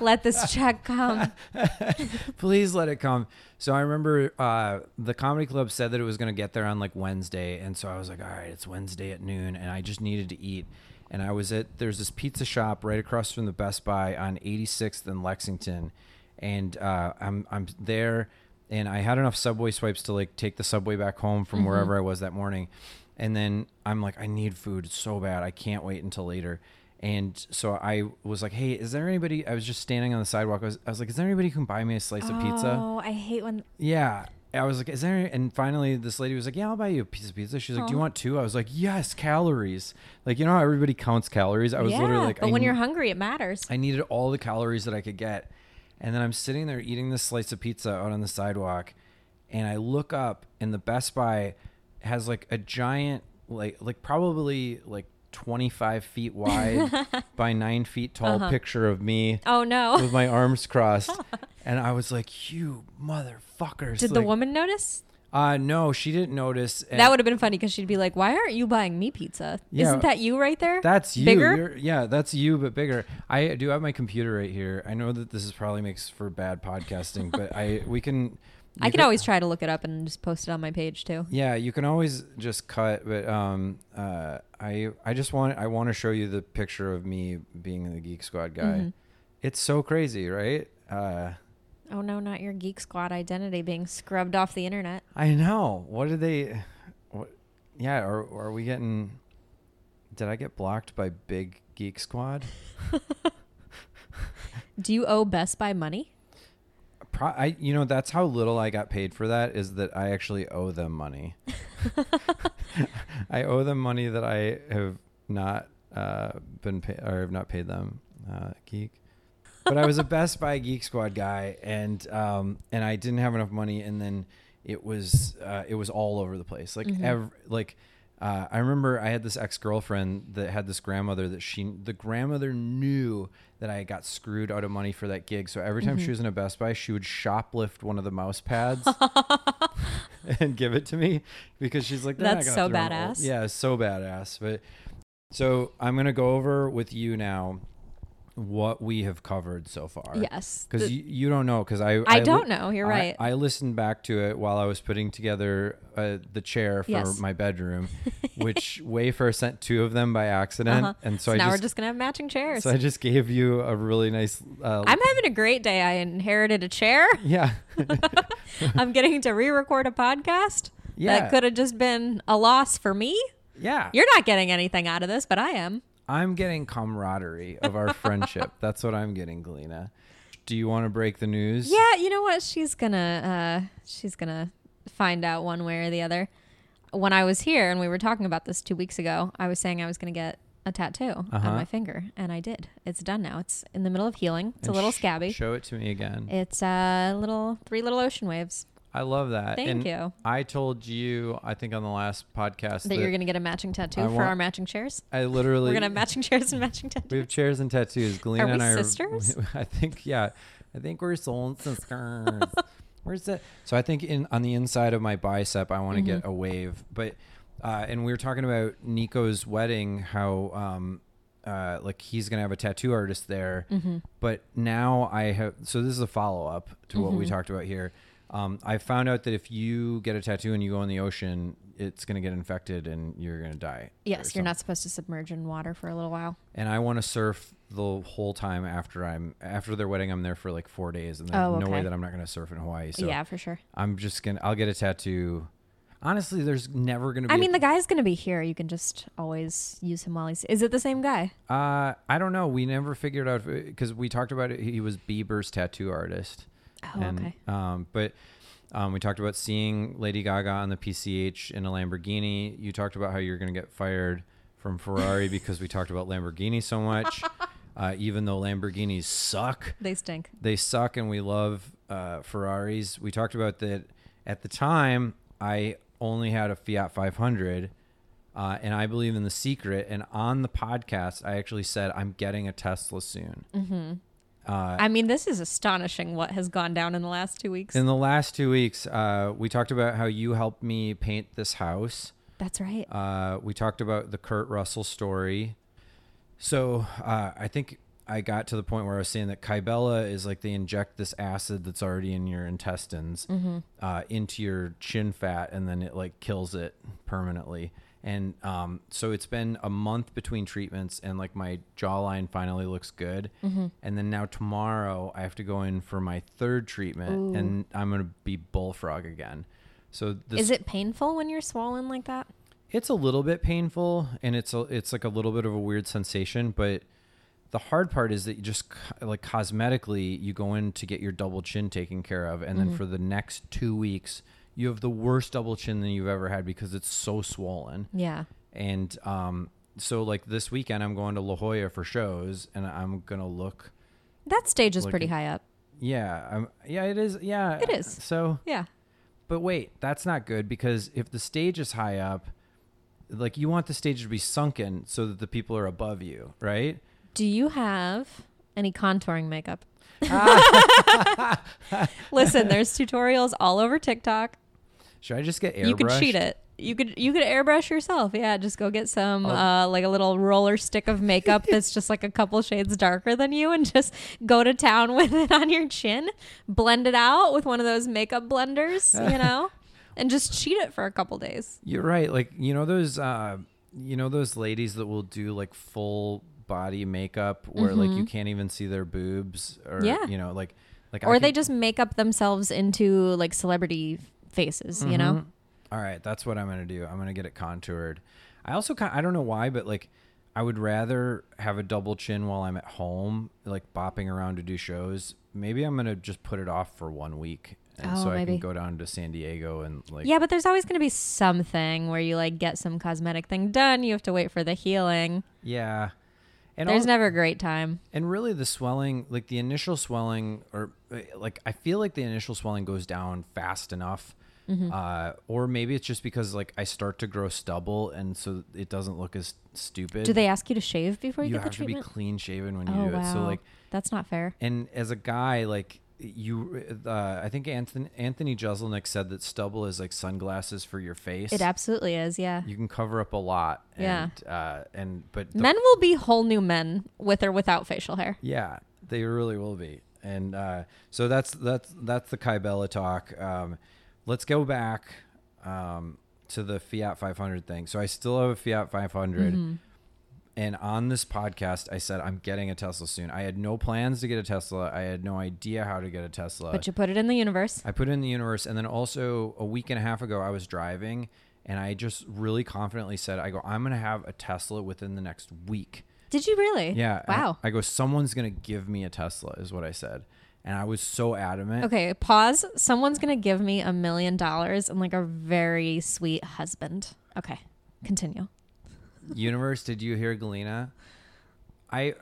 let this check come. please let it come. So I remember uh, the comedy club said that it was going to get there on like Wednesday, and so I was like, all right, it's Wednesday at noon, and I just needed to eat. and I was at there's this pizza shop right across from the Best Buy on 86th and Lexington, and uh, I'm I'm there, and I had enough subway swipes to like take the subway back home from mm-hmm. wherever I was that morning, and then I'm like I need food so bad I can't wait until later. And so I was like, "Hey, is there anybody?" I was just standing on the sidewalk. I was, I was like, "Is there anybody who can buy me a slice of pizza?" Oh, I hate when. Yeah. I was like, is there? And finally, this lady was like, yeah, I'll buy you a piece of pizza. She's like, do you want two? I was like, yes, calories. Like, you know how everybody counts calories? I was yeah, literally like, but I, when you're hungry, it matters. I needed all the calories that I could get. And then I'm sitting there eating this slice of pizza out on the sidewalk. And I look up, and the Best Buy has like a giant, like, like probably like 25 feet wide by nine feet tall Uh-huh. picture of me oh no! with my arms crossed. And I was like, you motherfuckers. Did the woman notice? Uh, no, she didn't notice. and that would have been funny because she'd be like, "Why aren't you buying me pizza? Yeah. Isn't that you right there? That's you. Bigger? You're, yeah, that's you, but bigger. I do have my computer right here. I know that this is probably makes for bad podcasting, but I we can. I can always try to look it up and just post it on my page too. Yeah, you can always just cut, but um, uh, I I just want I want to show you the picture of me being the Geek Squad guy. Mm-hmm. It's so crazy, right? Uh, Oh no, not your Geek Squad identity being scrubbed off the internet. I know. What did they? What? Yeah. Are are we getting? Did I get blocked by Big Geek Squad? Do you owe Best Buy money? Pro- I, you know, that's how little I got paid for that is that I actually owe them money. I owe them money that I have not uh, been paid or have not paid them. Uh, geek. But I was a Best Buy Geek Squad guy, and um, and I didn't have enough money, and then it was uh, it was all over the place. Like ev- like uh, I remember I had this ex girlfriend that had this grandmother that she the grandmother knew that I got screwed out of money for that gig. So every time she was in a Best Buy, she would shoplift one of the mouse pads and give it to me because she's like, That's so throw it away." badass. Yeah, so badass. But so I'm gonna go over with you now what we have covered so far. Yes. Because you, you don't know because I I li- don't know, you're I- right. I listened back to it while I was putting together uh, the chair for Yes. my bedroom, which Wayfair sent two of them by accident, Uh-huh. and so, I now just, we're just gonna have matching chairs. so I just gave you a really nice. Uh, I'm having a great day. I inherited a chair. yeah, I'm getting to re-record a podcast. Yeah. That could have just been a loss for me. yeah. You're not getting anything out of this, but I am. I'm getting camaraderie of our friendship. That's what I'm getting, Galina. Do you want to break the news? Yeah, you know what? She's gonna uh she's gonna find out one way or the other. When I was here and we were talking about this two weeks ago, I was saying I was gonna get a tattoo Uh-huh. on my finger, and I did. It's done now. It's in the middle of healing. It's a little sh- scabby. Show it to me again. It's uh little three little ocean waves I love that. Thank and you. I told you, I think on the last podcast that you're gonna get a matching tattoo I for want- our matching chairs. I literally We're gonna have matching chairs and matching tattoos. We have chairs and tattoos. Galina we and I are sisters? are. I think yeah. I think we're soul sisters. Where's that? So I think in on the inside of my bicep, I want to Mm-hmm. get a wave. But uh, and we were talking about Nico's wedding, how um uh like he's gonna have a tattoo artist there. Mm-hmm. But now I have. So this is a follow up to what Mm-hmm. we talked about here. Um, I found out that if you get a tattoo and you go in the ocean, it's gonna get infected and you're gonna die. Yes, you're not supposed to submerge in water for a little while. and I want to surf the whole time after I'm after their wedding. I'm there for like four days, and there's Oh, no way that I'm not going to surf in Hawaii. So yeah, for sure. I'm just gonna I'll get a tattoo. Honestly, there's never going to be. I a- mean, the guy's gonna be here. You can just always use him while he's. Is it the same guy? uh, I don't know. We never figured out because we talked about it. He was Bieber's tattoo artist. Oh, and, okay. Um, but um, we talked about seeing Lady Gaga on the PCH in a Lamborghini. You talked about how you're going to get fired from Ferrari because we talked about Lamborghini so much. Uh, even though Lamborghinis suck, They stink. they suck and we love uh, Ferraris. We talked about that at the time. I only had a Fiat 500, uh, and I believe in the secret. And on the podcast, I actually said I'm getting a Tesla soon. Mm-hmm. Uh, I mean, this is astonishing what has gone down in the last two weeks. in the last two weeks, uh, we talked about how you helped me paint this house. That's right. Uh, we talked about the Kurt Russell story. So uh, I think I got to the point where I was saying that Kybella is like they inject this acid that's already in your intestines uh, into your chin fat, and then it like kills it permanently. And um, so it's been a month between treatments, and like my jawline finally looks good. Mm-hmm. And then now tomorrow I have to go in for my third treatment, and I'm gonna be bullfrog again. So this, Is it painful when you're swollen like that? it's a little bit painful, and it's a, it's like a little bit of a weird sensation, but the hard part is that you just like cosmetically you go in to get your double chin taken care of and then for the next two weeks you have the worst double chin than you've ever had because it's so swollen Yeah. and um so like this weekend i'm going to la jolla for shows and i'm gonna look That stage is pretty high up. yeah i'm yeah it is yeah It is. so Yeah. but wait that's not good because if the stage is high up like you want the stage to be sunken so that the people are above you right Do you have any contouring makeup? Listen, there's tutorials all over TikTok. Should i just get airbrush You could cheat it. You could you could airbrush yourself. Yeah, just go get some uh, like a little roller stick of makeup that's just like a couple shades darker than you, and just go to town with it on your chin. Blend it out with one of those makeup blenders, you know, and just cheat it for a couple days. You're right. Like you know those uh you know those ladies that will do like full body makeup where like you can't even see their boobs or Mm-hmm. Yeah. you know like like I Or they just make up themselves into like celebrity faces, you know. All right, that's what I'm going to do. I'm going to get it contoured. I also kind I don't know why but like I would rather have a double chin while I'm at home like bopping around to do shows. Maybe I'm going to just put it off for 1 week and Oh, so I maybe. can go down to San Diego and like Yeah, but there's always going to be something where you like get some cosmetic thing done. You have to wait for the healing. yeah. And There's al- never a great time. And really, the swelling, like the initial swelling, or uh, like I feel like the initial swelling goes down fast enough. Mm-hmm. Uh, or maybe it's just because like I start to grow stubble, and so it doesn't look as stupid. Do they ask you to shave before you, You get the treatment? You have to be clean shaven when you oh do it. So like, that's not fair. and as a guy, like you, uh, I think Anthony Anthony Jeselnik said that stubble is like sunglasses for your face. It absolutely is. Yeah, you can cover up a lot. Yeah. And, uh, and but men will be whole new men with or without facial hair. Yeah, they really will be. And uh, so that's that's that's the Kybella talk. Um, let's go back um, to the Fiat 500 thing. So I still have a Fiat 500. Mm-hmm. And on this podcast, I said I'm getting a Tesla soon. I had no plans to get a Tesla. I had no idea how to get a Tesla. But you put it in the universe. I put it in the universe, and then also a week and a half ago, I was driving, and I just really confidently said, "I go, I'm gonna have a Tesla within the next week." Did you really? Yeah. Wow. I, I go, someone's gonna give me a Tesla, is what I said, and I was so adamant. Okay, pause. Someone's gonna give me a million dollars and like a very sweet husband. Okay, continue. Universe, did you hear Galina? I,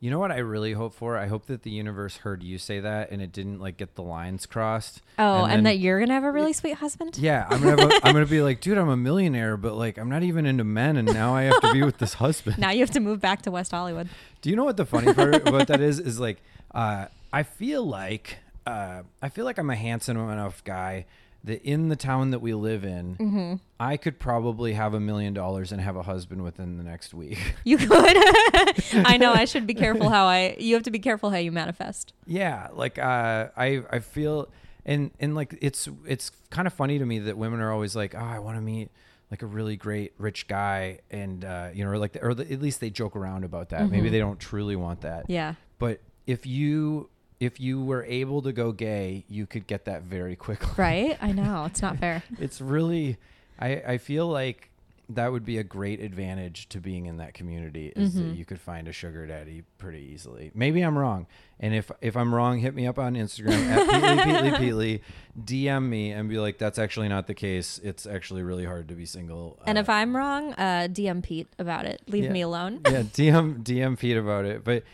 you know what I really hope for? I hope that the universe heard you say that and it didn't like get the lines crossed. Oh, and, then- that you're gonna have a really sweet husband. Yeah, I'm gonna have a, I'm gonna be like, dude, I'm a millionaire, but like I'm not even into men, and now I have to be with this husband. Now you have to move back to West Hollywood. Do you know what the funny part about that is? Is like, uh, I feel like, uh, I feel like I'm a handsome enough guy that in the town that we live in, Mm-hmm. I could probably have a million dollars and have a husband within the next week. You could. I know. I should be careful how I. You have to be careful how you manifest. yeah, like uh, I, I feel, and and like it's it's kind of funny to me that women are always like, oh, I want to meet like a really great rich guy, and uh, you know, or like, or at least they joke around about that. Maybe they don't truly want that. Mm-hmm. Yeah. But if you if you were able to go gay, you could get that very quickly. Right. I know. It's not fair. It's really I I feel like that would be a great advantage to being in that community is Mm-hmm. that you could find a sugar daddy pretty easily. Maybe I'm wrong. And if if I'm wrong, hit me up on Instagram at peteleepeteleepetelee, DM me and be like, that's actually not the case. It's actually really hard to be single. And Uh, if I'm wrong, uh, DM Pete about it. Leave Yeah. me alone. yeah, DM DM Pete about it. But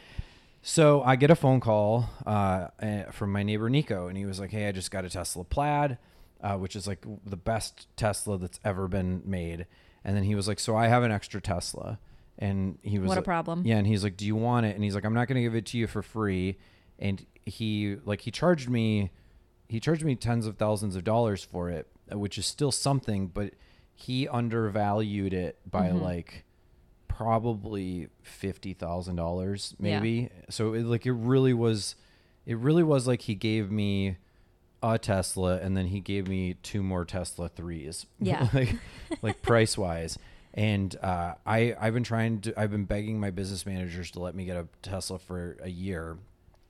so I get a phone call uh, eh, from my neighbor Nico, and he was like, "Hey, I just got a Tesla Plaid, uh, which is like the best Tesla that's ever been made." And then he was like, "So I have an extra Tesla," and he was What a like- problem. Yeah, and he's like, "Do you want it?" And he's like, "I'm not going to give it to you for free." And he like he charged me, he charged me tens of thousands of dollars for it, uh, which is still something, but he undervalued it by Mm-hmm. like probably fifty thousand dollars, Yeah. maybe. So it, like it really was, it really was like he gave me a Tesla and then he gave me two more Tesla threes. Yeah. like like price wise. And uh, I I've been trying to I've been begging my business managers to let me get a Tesla for a year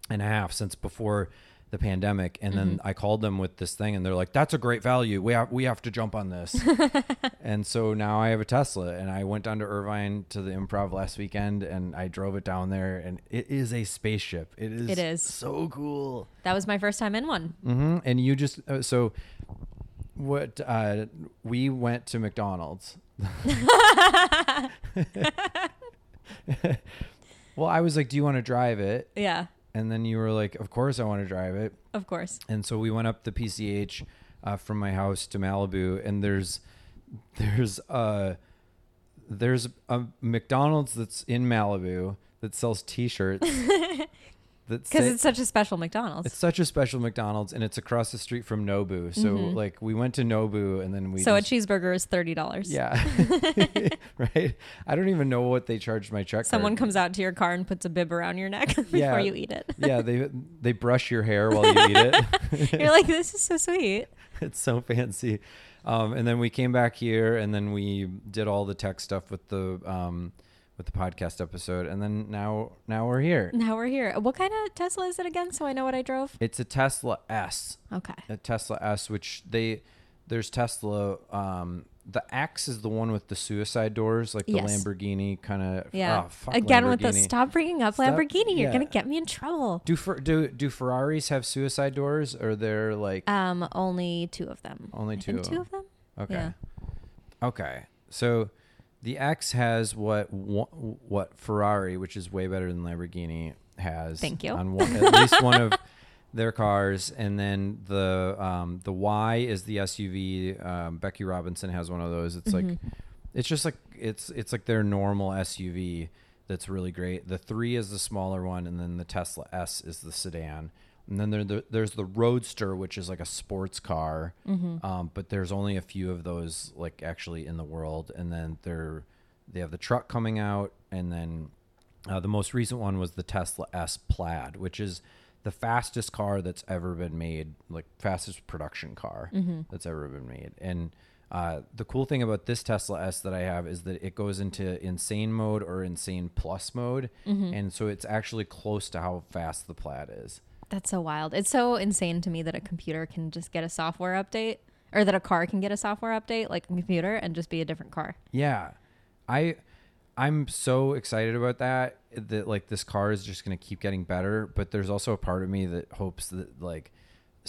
and a half since before the pandemic and then I called them with this thing and they're like that's a great value we have we have to jump on this and so now I have a Tesla and I went down to Irvine to the improv last weekend and I drove it down there and it is a spaceship it is It is. so cool That was my first time in one. hmm And you just uh, so what uh, we went to McDonald's. well, I was like, "Do you want to drive it?" Yeah, And then you were like, "Of course, I want to drive it." of course. And so we went up the PCH uh, from my house to Malibu, and there's there's a there's a McDonald's that's in Malibu that sells T-shirts. Because it's such a special McDonald's. it's such a special McDonald's, and it's across the street from Nobu. So like we went to Nobu, and then we Mm-hmm. so a cheeseburger is thirty dollars. yeah, right. I don't even know what they charged my check. Someone card. comes out to your car and puts a bib around your neck before Yeah. you eat it. yeah, they they brush your hair while you eat it. You're like, this is so sweet. it's so fancy. Um, and then we came back here, and then we did all the tech stuff with the um, with the podcast episode, and then now now we're here. Now we're here. What kind of Tesla is it again? So I know what I drove. It's a Tesla S. Okay. a Tesla S, which they there's Tesla. Um, the X is the one with the suicide doors, like the Yes. Lamborghini kind of. Yeah. Oh, fuck Again with the stop bringing up Stop- Lamborghini. You're yeah. gonna get me in trouble. Do Fer- do do Ferraris have suicide doors, or they're like Um, only two of them. only I two? of two of them. Okay. Yeah. Okay. So the X has what what Ferrari, which is way better than Lamborghini, has. Thank you. On one, at least one of their cars, and then the um, the Y is the SUV. Um, Becky Robinson has one of those. It's like Mm-hmm. it's just like it's it's like their normal SUV that's really great. The three is the smaller one, and then the Tesla S is the sedan. And then there, there, there's the Roadster, which is like a sports car, Mm-hmm. um, but there's only a few of those like actually in the world. And then they're they have the truck coming out, and then uh, the most recent one was the Tesla S Plaid, which is the fastest car that's ever been made, like fastest production car that's ever been made. And uh, the cool thing about this Tesla S that I have is that it goes into insane mode or insane plus mode, and so it's actually close to how fast the Plaid is. That's so wild. It's so insane to me that a computer can just get a software update, or that a car can get a software update like a computer and just be a different car. Yeah. I I'm so excited about that that like this car is just going to keep getting better, but there's also a part of me that hopes that like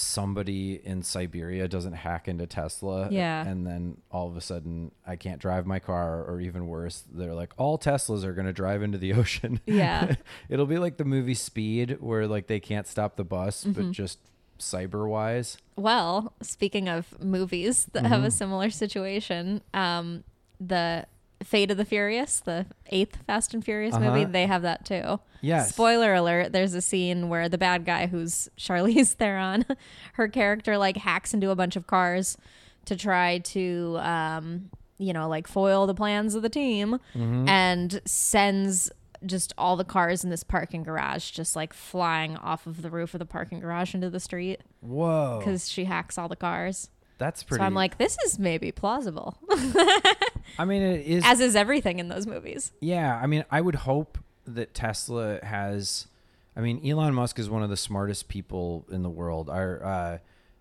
somebody in Siberia doesn't hack into Tesla Yeah. and then all of a sudden I can't drive my car or even worse they're like all Teslas are going to drive into the ocean. Yeah. It'll be like the movie Speed where like they can't stop the bus Mm-hmm. but just cyber wise. Well, speaking of movies that have a similar situation, um, the Fate of the Furious, the eighth Fast and Furious movie, Uh-huh. they have that too. Yes. Spoiler alert, there's a scene where the bad guy who's Charlize Theron, her character like hacks into a bunch of cars to try to um, you know, like foil the plans of the team and sends just all the cars in this parking garage just like flying off of the roof of the parking garage into the street Whoa. because she hacks all the cars. That's pretty So I'm like, this is maybe plausible, I mean it is as is everything in those movies. Yeah, I mean, I would hope that Tesla has. I mean, Elon Musk is one of the smartest people in the world. Our, uh,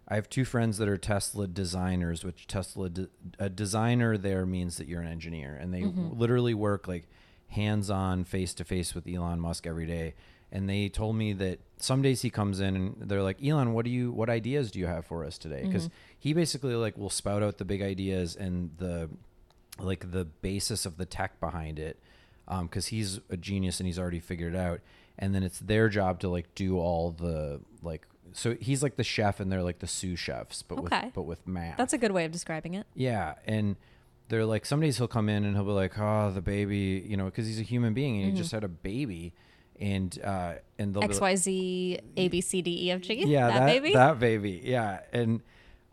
I have two friends that are Tesla designers, which Tesla de- a designer there means that you're an engineer, and they literally work like hands on, face to face with Elon Musk every day. And they told me that some days he comes in and they're like, Elon, what do you, what ideas do you have for us today? Because he basically like will spout out the big ideas and the like the basis of the tech behind it because he's a genius and he's already figured it out and then it's their job to like do all the like so he's like the chef and they're like the sous chefs but Okay. with but with math That's a good way of describing it. yeah and they're like some days he'll come in and he'll be like oh the baby you know because he's a human being and Mm-hmm. he just had a baby and uh and they'll be like, Y Z A B C D E F G. yeah that, baby. that baby yeah and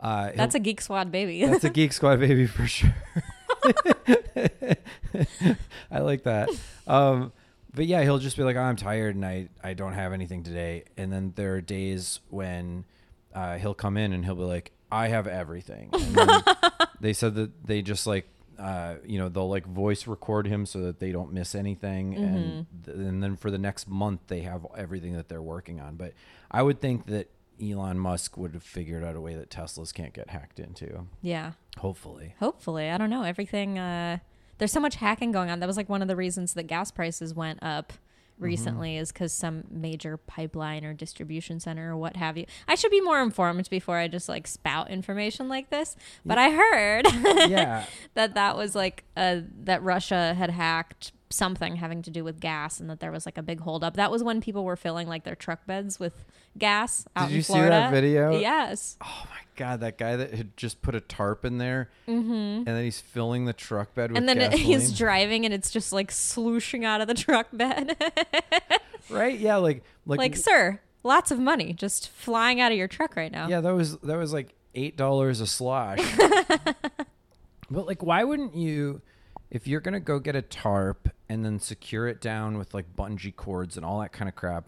uh That's a Geek Squad baby. that's a Geek Squad baby for sure. I like that. Um, but yeah, he'll just be like, oh, "I'm tired and I I don't have anything today." And then there are days when uh, he'll come in and he'll be like, "I have everything." And they said that they just like uh, you know, they'll like voice record him so that they don't miss anything, and th- and then for the next month they have everything that they're working on. But I would think that Elon Musk would have figured out a way that Teslas can't get hacked into. Yeah. Hopefully. Hopefully. I don't know. Everything uh there's so much hacking going on. That was like one of the reasons that gas prices went up recently is because some major pipeline or distribution center or what have you. I should be more informed before I just like spout information like this. But I heard yeah. that that was like uh that Russia had hacked something having to do with gas and that there was like a big holdup. That was when people were filling like their truck beds with gas out Did in you see that video? Yes. Oh my god, that guy that had just put a tarp in there, mm-hmm. and then he's filling the truck bed with gas. And then gasoline. he's driving and it's just like slooshing out of the truck bed. right? Yeah, like like, like, sir, lots of money just flying out of your truck right now. yeah, that was that was like eight dollars a slosh. but like, why wouldn't you? If you're gonna go get a tarp and then secure it down with like bungee cords and all that kind of crap,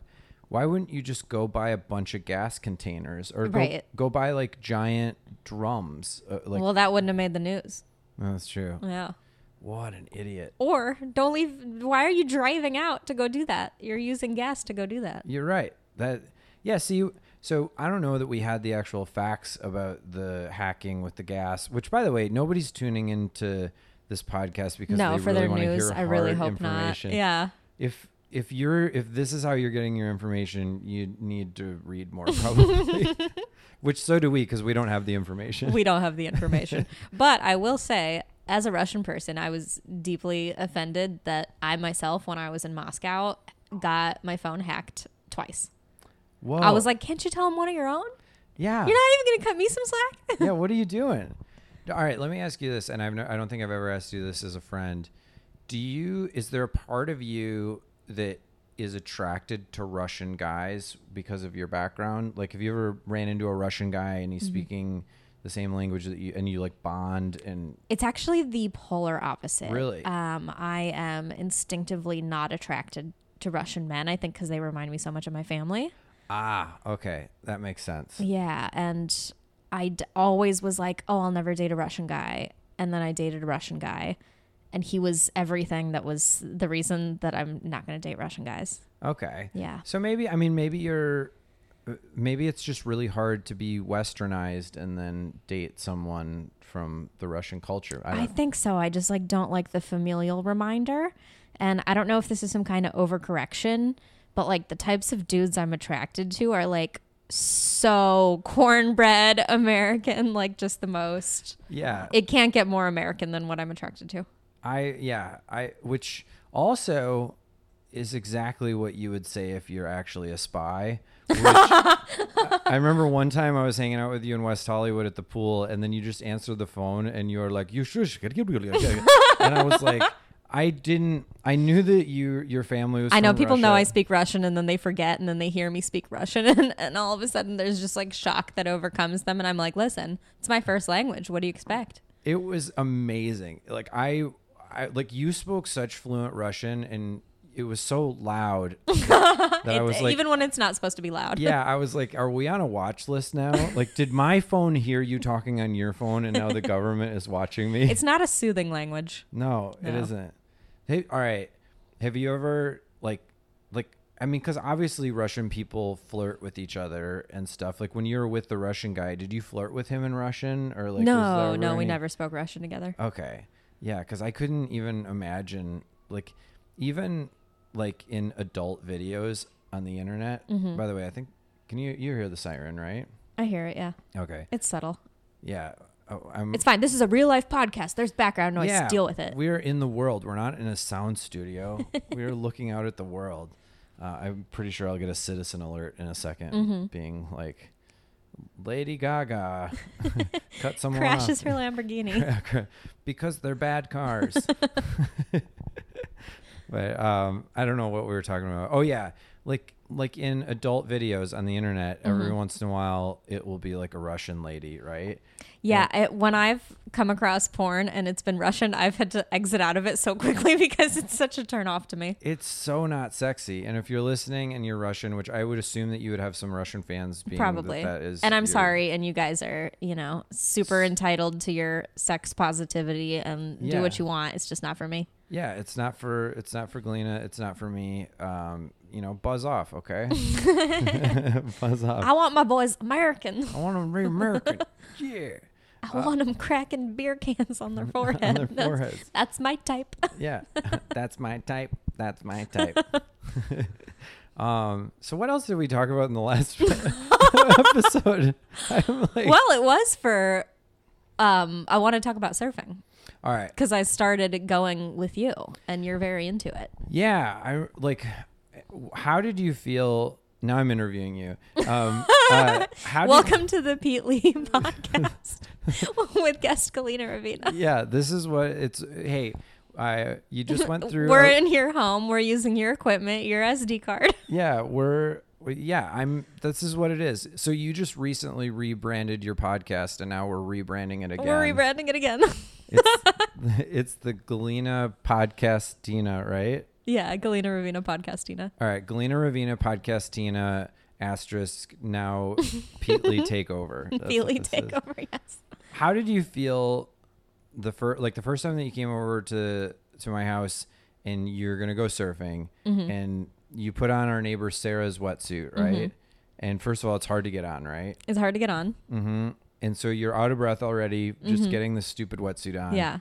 why wouldn't you just go buy a bunch of gas containers or go, Right. go buy like giant drums? Uh, like, well, that wouldn't have made the news. That's true. Yeah. What an idiot! Or don't leave. Why are you driving out to go do that? You're using gas to go do that. You're right. That yeah. See, so I don't know that we had the actual facts about the hacking with the gas. Which, by the way, nobody's tuning into this podcast because No, they for really their want to news. hear I really hard hope not. information. Yeah. If if you're if this is how you're getting your information, you need to read more probably. Which so do we because we don't have the information. we don't have the information. but I will say, as a Russian person, I was deeply offended that I myself, when I was in Moscow, got my phone hacked twice. Whoa. I was like, can't you tell them one of your own? yeah. You're not even going to cut me some slack? yeah, what are you doing? All right, let me ask you this, and I've no, I don't think I've ever asked you this as a friend. Do you is there a part of you that is attracted to Russian guys because of your background? Like, have you ever ran into a Russian guy and he's speaking the same language that you and you like bond and It's actually the polar opposite. Really? Um, I am instinctively not attracted to Russian men, I think, because they remind me so much of my family. ah okay that makes sense. Yeah, and I d- always was like, oh, I'll never date a Russian guy. And then I dated a Russian guy, and he was everything that was the reason that I'm not going to date Russian guys. Okay. Yeah. So maybe I mean maybe you're uh, maybe it's just really hard to be westernized and then date someone from the Russian culture. I I think so. I just like don't like the familial reminder. And I don't know if this is some kind of overcorrection, but like the types of dudes I'm attracted to are like so cornbread American, like just the most. yeah. It can't get more American than what I'm attracted to. I yeah, I which also is exactly what you would say if you're actually a spy. Which I remember one time I was hanging out with you in West Hollywood at the pool, and then you just answered the phone, and you were like, "You shush," and I was like, "I didn't. I knew that you your family was. I know people know I speak Russian and then they forget and then they hear me speak Russian and, and all of a sudden there's just like shock that overcomes them and I'm like, listen, it's my first language. What do you expect? It was amazing. Like I, I like you spoke such fluent Russian, and it was so loud that, I was like, Even when it's not supposed to be loud. yeah, I was like, are we on a watch list now? Like, did my phone hear you talking on your phone, and now the government is watching me? It's not a soothing language. no, it No. isn't. Hey, all right. Have you ever like, like? I mean, because obviously Russian people flirt with each other and stuff. Like when you were with the Russian guy, did you flirt with him in Russian or like? no, no, we never spoke Russian together. Okay. Yeah, because I couldn't even imagine, like, even like in adult videos on the internet. Mm-hmm. By the way, I think can you you hear the siren, right? I hear it, yeah. Okay. It's subtle. Yeah. Oh, I'm. It's fine. This is a real life podcast. There's background noise. yeah, Deal with it. We're in the world. We're not in a sound studio. we're looking out at the world. Uh, I'm pretty sure I'll get a citizen alert in a 2nd Mm-hmm. being like, "Lady Gaga, cut someone Crashes off." her Lamborghini. because they're bad cars. but um, I don't know what we were talking about. Oh yeah, like like in adult videos on the internet, Mm-hmm. every once in a while it will be like a Russian lady, right? Yeah, it, when I've come across porn and it's been Russian, I've had to exit out of it so quickly because it's such a turn off to me. It's so not sexy. And if you're listening and you're Russian, which I would assume that you would have some Russian fans being that Probably. that is and I'm your- sorry, and you guys are, you know, super entitled to your sex positivity and do what you want. It's just not for me. Yeah, it's not for it's not for Galina, it's not for me. Um, you know, buzz off, okay? buzz off. I want my boys American. I want them to be American. yeah. I want them cracking beer cans on their forehead. On their That's- foreheads. That's my type. Yeah. That's my type. That's my type. um, so what else did we talk about in the last episode? I'm like, well, it was for. Um, I want to talk about surfing all right. because I started going with you, and you're very into it. Yeah, I like. How did you feel? Now I'm interviewing you. Um, uh, did, Welcome to the Pete Lee podcast with guest Galina Ravina. Yeah, this is what it's. Hey, I you just went through. We're a- in your home. We're using your equipment, your SD card. yeah, we're. We- Yeah, I'm. This is what it is. So you just recently rebranded your podcast, and now we're rebranding it again. We're rebranding it again. It's, it's the Galina Podcastina, right? yeah, Galina Ravina podcastina. All right, Galina Ravina Podcastina asterisk now Pete Lee takeover. That's Pete what Lee this is. takeover. Yes. How did you feel the first like the first time that you came over to to my house and you're gonna go surfing Mm-hmm. and you put on our neighbor Sarah's wetsuit, right? And first of all, it's hard to get on, right? It's hard to get on. Mm-hmm. And so you're out of breath already, just getting the stupid wetsuit on. Mm-hmm. Yeah.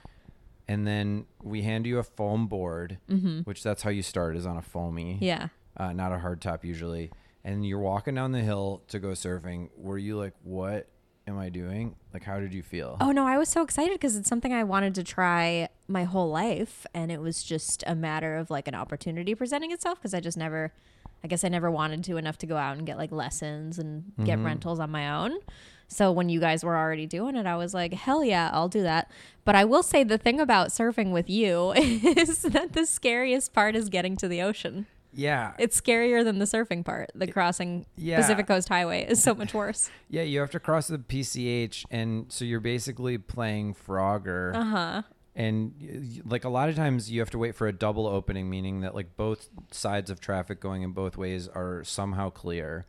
And then we hand you a foam board, which that's how you start is on a foamy, Mm-hmm. Yeah. uh, not a hard top usually. And you're walking down the hill to go surfing. Were you like, what am I doing? Like, how did you feel? Oh no, I was so excited because it's something I wanted to try my whole life, and it was just a matter of like an opportunity presenting itself because I just never, I guess I never wanted to enough to go out and get like lessons and get rentals on my own. So when you guys were already doing it, I was like, hell yeah, I'll do that. But I will say the thing about surfing with you is that the scariest part is getting to the ocean. Yeah. It's scarier than the surfing part. The crossing Yeah. Pacific Coast Highway is so much worse. Yeah, you have to cross the PCH, and so you're basically playing Frogger. Uh huh. And like a lot of times, you have to wait for a double opening, meaning that like both sides of traffic going in both ways are somehow clear.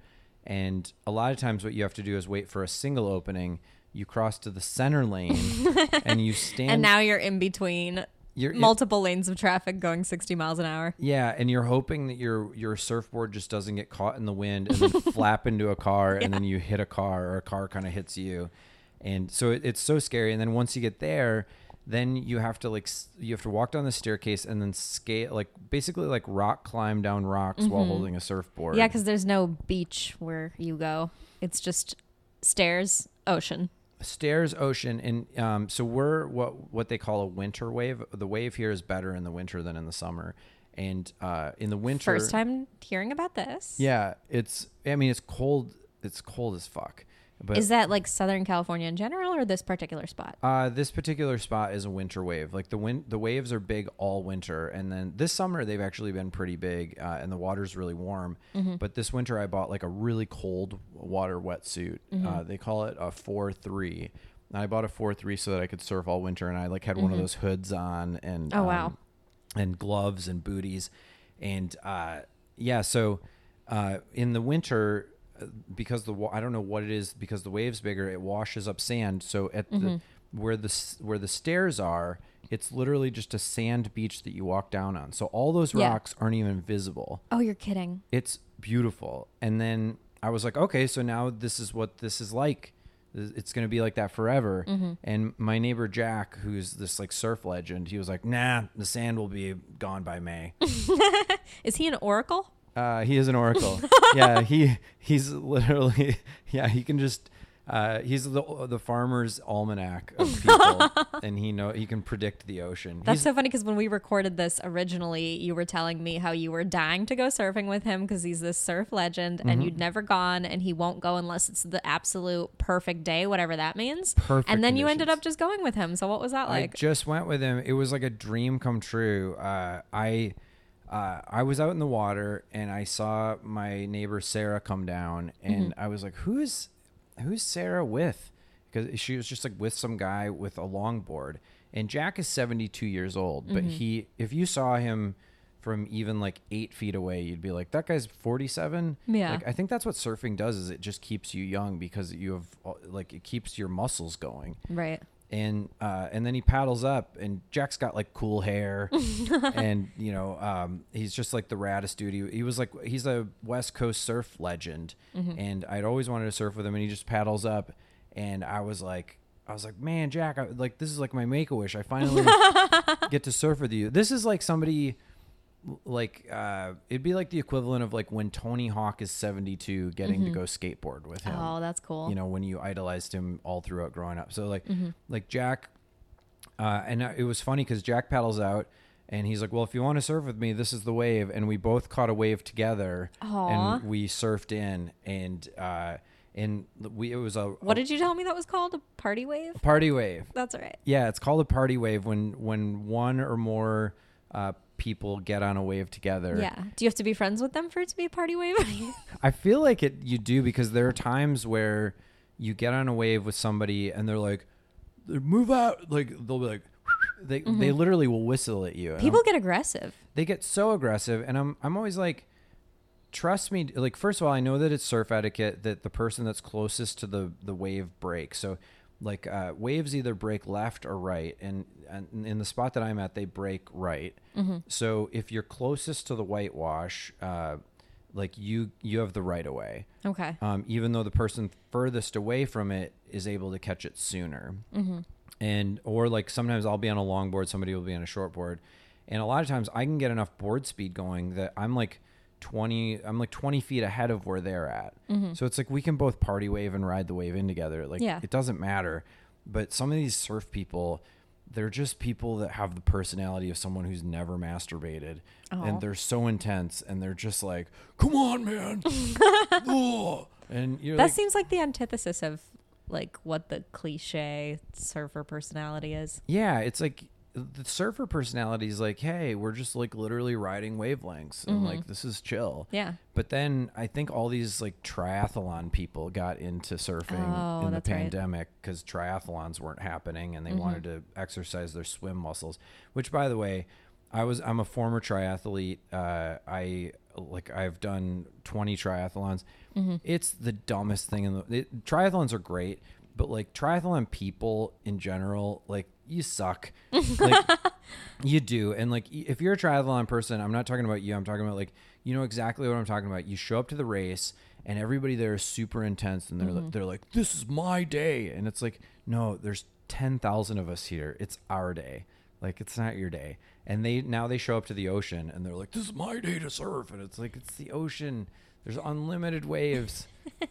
And a lot of times, what you have to do is wait for a single opening. You cross to the center lane, and you stand. And now you're in between you're multiple lanes of traffic going 60 miles an hour. Yeah, and you're hoping that your your surfboard just doesn't get caught in the wind and then flap into a car, and then you hit a car, or a car kind of hits you, and so it, it's so scary. And then once you get there, then you have to like you have to walk down the staircase and then skate like basically like rock climb down rocks while holding a surfboard. Yeah, because there's no beach where you go. It's just stairs, ocean. stairs ocean and um, so we're what what they call a winter wave the wave here is better in the winter than in the summer and uh, in the winter First time hearing about this. Yeah, it's. I mean, it's cold. It's cold as fuck. But Is that like Southern California in general or this particular spot? uh, this particular spot is a winter wave. Like the wind, the waves are big all winter, and then this summer they've actually been pretty big, uh, and the water's really warm. But this winter I bought like a really cold water wetsuit. Uh, they call it a four three. I bought a four three so that I could surf all winter, and I like had one of those hoods on and Oh, wow. um, and gloves and booties, and uh, yeah. So uh, in the winter, because the I don't know what it is because the waves bigger, it washes up sand. So at Mm-hmm. the where the where the stairs are, it's literally just a sand beach that you walk down on. So all those Yeah. rocks aren't even visible. Oh, you're kidding. It's beautiful. And then I was like, okay, so now this is what this is like. It's going to be like that forever. Mm-hmm. And my neighbor Jack, who's this like surf legend, he was like, nah, the sand will be gone by May. Is he an oracle? Uh, he is an oracle. yeah, he he's literally yeah. He can just uh, he's the the farmer's almanac of people, and he know he can predict the ocean. That's He's- so funny because when we recorded this originally, you were telling me how you were dying to go surfing with him because he's this surf legend Mm-hmm. and you'd never gone and he won't go unless it's the absolute perfect day, whatever that means. Perfect and then you ended up just going with him. So what was that I like? just went with him. It was like a dream come true. Uh, I uh, I was out in the water and I saw my neighbor Sarah come down, and I was like, "Who's who's Sarah with?" Because she was just like with some guy with a longboard, and Jack is seventy two years old, but he, if you saw him from even like eight feet away, you'd be like, "That guy's forty seven. Yeah. Like I think that's what surfing does is it just keeps you young because you have uh, like it keeps your muscles going Right. And uh, and then he paddles up, and Jack's got like cool hair, and you know um, he's just like the raddest dude. He, he was like he's a West Coast surf legend, and I'd always wanted to surf with him, and he just paddles up, and I was like. I was like, man, Jack, I, like this is like my make a wish. I finally get to surf with you. This is like somebody, like uh, it'd be like the equivalent of like when Tony Hawk is seventy two, getting to go skateboard with him Oh, that's cool. you know when you idolized him all throughout growing up so like like jack uh, and uh, it was funny because jack paddles out and he's like well if you want to surf with me this is the wave and we both caught a wave together Aw. and we surfed in and uh and we it was a, what did you tell me that was called? A party wave? party wave That's all right. yeah it's called a party wave when when one or more uh people get on a wave together Yeah. Do you have to be friends with them for it to be a party wave? I feel like it you do because there are times where you get on a wave with somebody and they're like move out like they'll be like they they mm-hmm. literally will whistle at you. People I'm- get aggressive. they get so aggressive and I'm I'm always like trust me like first of all I know that it's surf etiquette that the person that's closest to the the wave breaks. So like uh, waves either break left or right and, and in the spot that I'm at they break right. So if you're closest to the whitewash uh, like you you have the right of way Okay. um, even though the person furthest away from it is able to catch it sooner. mm-hmm. And or like sometimes I'll be on a longboard, somebody will be on a shortboard, and a lot of times I can get enough board speed going that I'm like twenty, I'm like twenty feet ahead of where they're at. Mm-hmm. So it's like we can both party wave and ride the wave in together. Like Yeah. it doesn't matter. But some of these surf people, they're just people that have the personality of someone who's never masturbated, and they're so intense, and they're just like, "Come on, man." And That like, seems like the antithesis of like what the cliche surfer personality is. yeah, it's like the surfer personality is like, hey, we're just like literally riding wavelengths, and like this is chill. Mm-hmm. Yeah. But then I think all these like triathlon people got into surfing Oh, in the right. Mm-hmm. pandemic because triathlons weren't happening and they wanted to exercise their swim muscles. Which, by the way, I was I'm a former triathlete. Uh, I like I've done 20 triathlons. Mm-hmm. It's the dumbest thing in the it, triathlons are great, but like triathlon people in general, like you suck. like you do. And like if you're a triathlon person, I'm not talking about you. I'm talking about like you know exactly what I'm talking about. You show up to the race and everybody there is super intense and they're Mm-hmm. like, they're like this is my day and it's like no, there's 10,000 of us here. It's our day. Like it's not your day. And they now they show up to the ocean and they're like this is my day to surf and it's like it's the ocean. There's unlimited waves.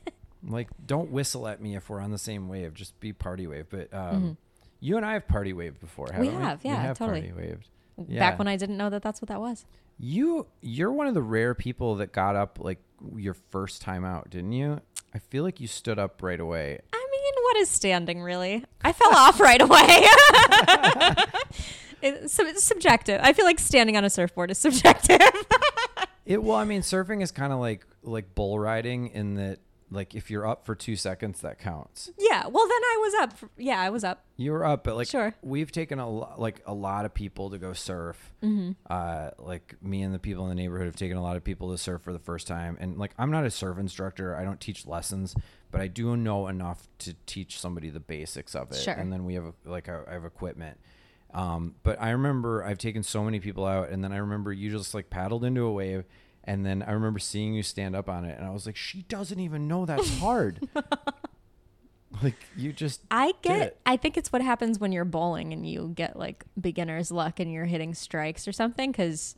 like don't whistle at me if we're on the same wave. Just be party wave. But um you and I have party waved before, haven't we? We have, yeah, we have totally. party waved. Yeah. Back when I didn't know that that's what that was. You you're one of the rare people that got up like your first time out, didn't you? I feel like you stood up right away. I mean, what is standing really? I fell off right away. it's, sub- it's subjective. I feel like standing on a surfboard is subjective. It well, I mean, surfing is kind of like like bull riding in that like if you're up for two seconds, that counts. yeah. Well, then I was up. For, yeah, I was up. You were up, but like Sure. we've taken a lo- like a lot of people to go surf. Mm-hmm. Uh, like me and the people in the neighborhood have taken a lot of people to surf for the first time. And like I'm not a surf instructor. I don't teach lessons, but I do know enough to teach somebody the basics of it. Sure. And then we have like I have equipment. Um, but I remember I've taken so many people out, and then I remember you just like paddled into a wave, and then I remember seeing you stand up on it, and I was like, she doesn't even know that's hard. like you just I get I think it's what happens when you're bowling and you get like beginner's luck and you're hitting strikes or something. Because,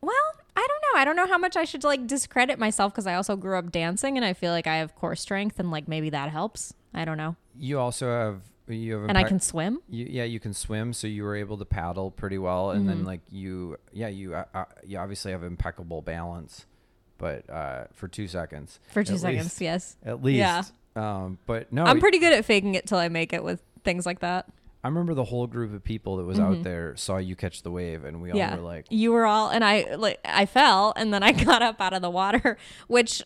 well, I don't know. I don't know how much I should like discredit myself because I also grew up dancing and I feel like I have core strength and like maybe that helps. I don't know. You also have you have And I can swim. You, yeah, you can swim, so you were able to paddle pretty well, and Mm-hmm. then like you, yeah, you, uh, uh, you obviously have impeccable balance, but uh, for two seconds, For two seconds, least- yes. at least. Yeah. Um, but no, I'm pretty good at faking it till I make it with things like that. I remember the whole group of people that was out there saw you catch the wave, and we all Mm-hmm. yeah were like, you were all and i like i fell and then i got up out of the water which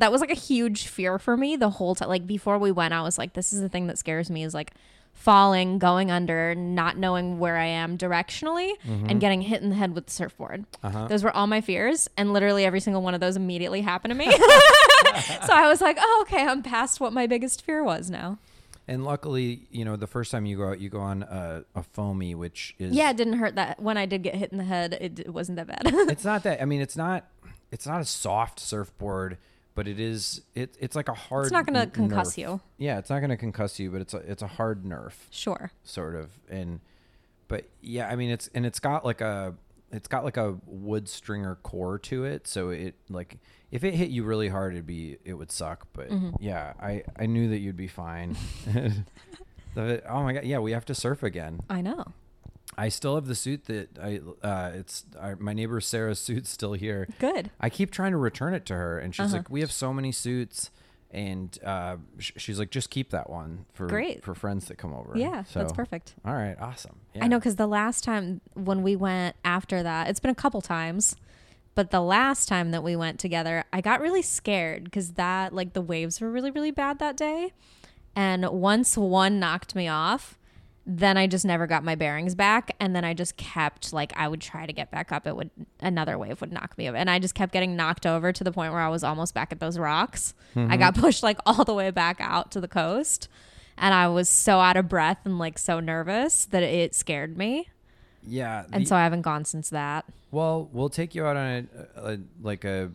that was like a huge fear for me the whole time like before we went i was like this is the thing that scares me is like falling going under not knowing where i am directionally and mm-hmm. getting hit in the head with the surfboard. Uh-huh. Those were all my fears and literally every single one of those immediately happened to me. So i was like oh okay i'm past what my biggest fear was now. And luckily, you know, the first time you go out, you go on a, a foamy, which is yeah it didn't hurt that when i did get hit in the head it, it wasn't that bad. It's not that. I mean, it's not. It's not a soft surfboard, but it is. It, it's like a hard. It's not gonna n- concuss nerf. you. Yeah, it's not going to concuss you, but it's a it's a hard nerf, sure sort of. And but yeah, I mean, it's and it's got like a it's got like a wood stringer core to it, so it like if it hit you really hard, it'd be it would suck. But Mm-hmm. yeah, I I knew that you'd be fine. Oh my god, yeah, we have to surf again. i know I still have the suit that I uh it's our, my neighbor Sarah's suit's still here. good I keep trying to return it to her and she's Uh-huh. like we have so many suits and uh sh- she's like just keep that one for Great. for friends that come over. Yeah, that's perfect. All right, awesome. Yeah. I know because the last time when we went after that, it's been a couple times, but the last time that we went together, I got really scared because that, like, the waves were really, really bad that day. And once one knocked me off, then I just never got my bearings back. And then I just kept, like, I would try to get back up. It would, another wave would knock me over. And I just kept getting knocked over to the point where I was almost back at those rocks. I mm-hmm. got pushed, like, all the way back out to the coast. And I was so out of breath and, like, so nervous that it scared me. Yeah. And so I haven't gone since that. well, we'll take you out on a, a like a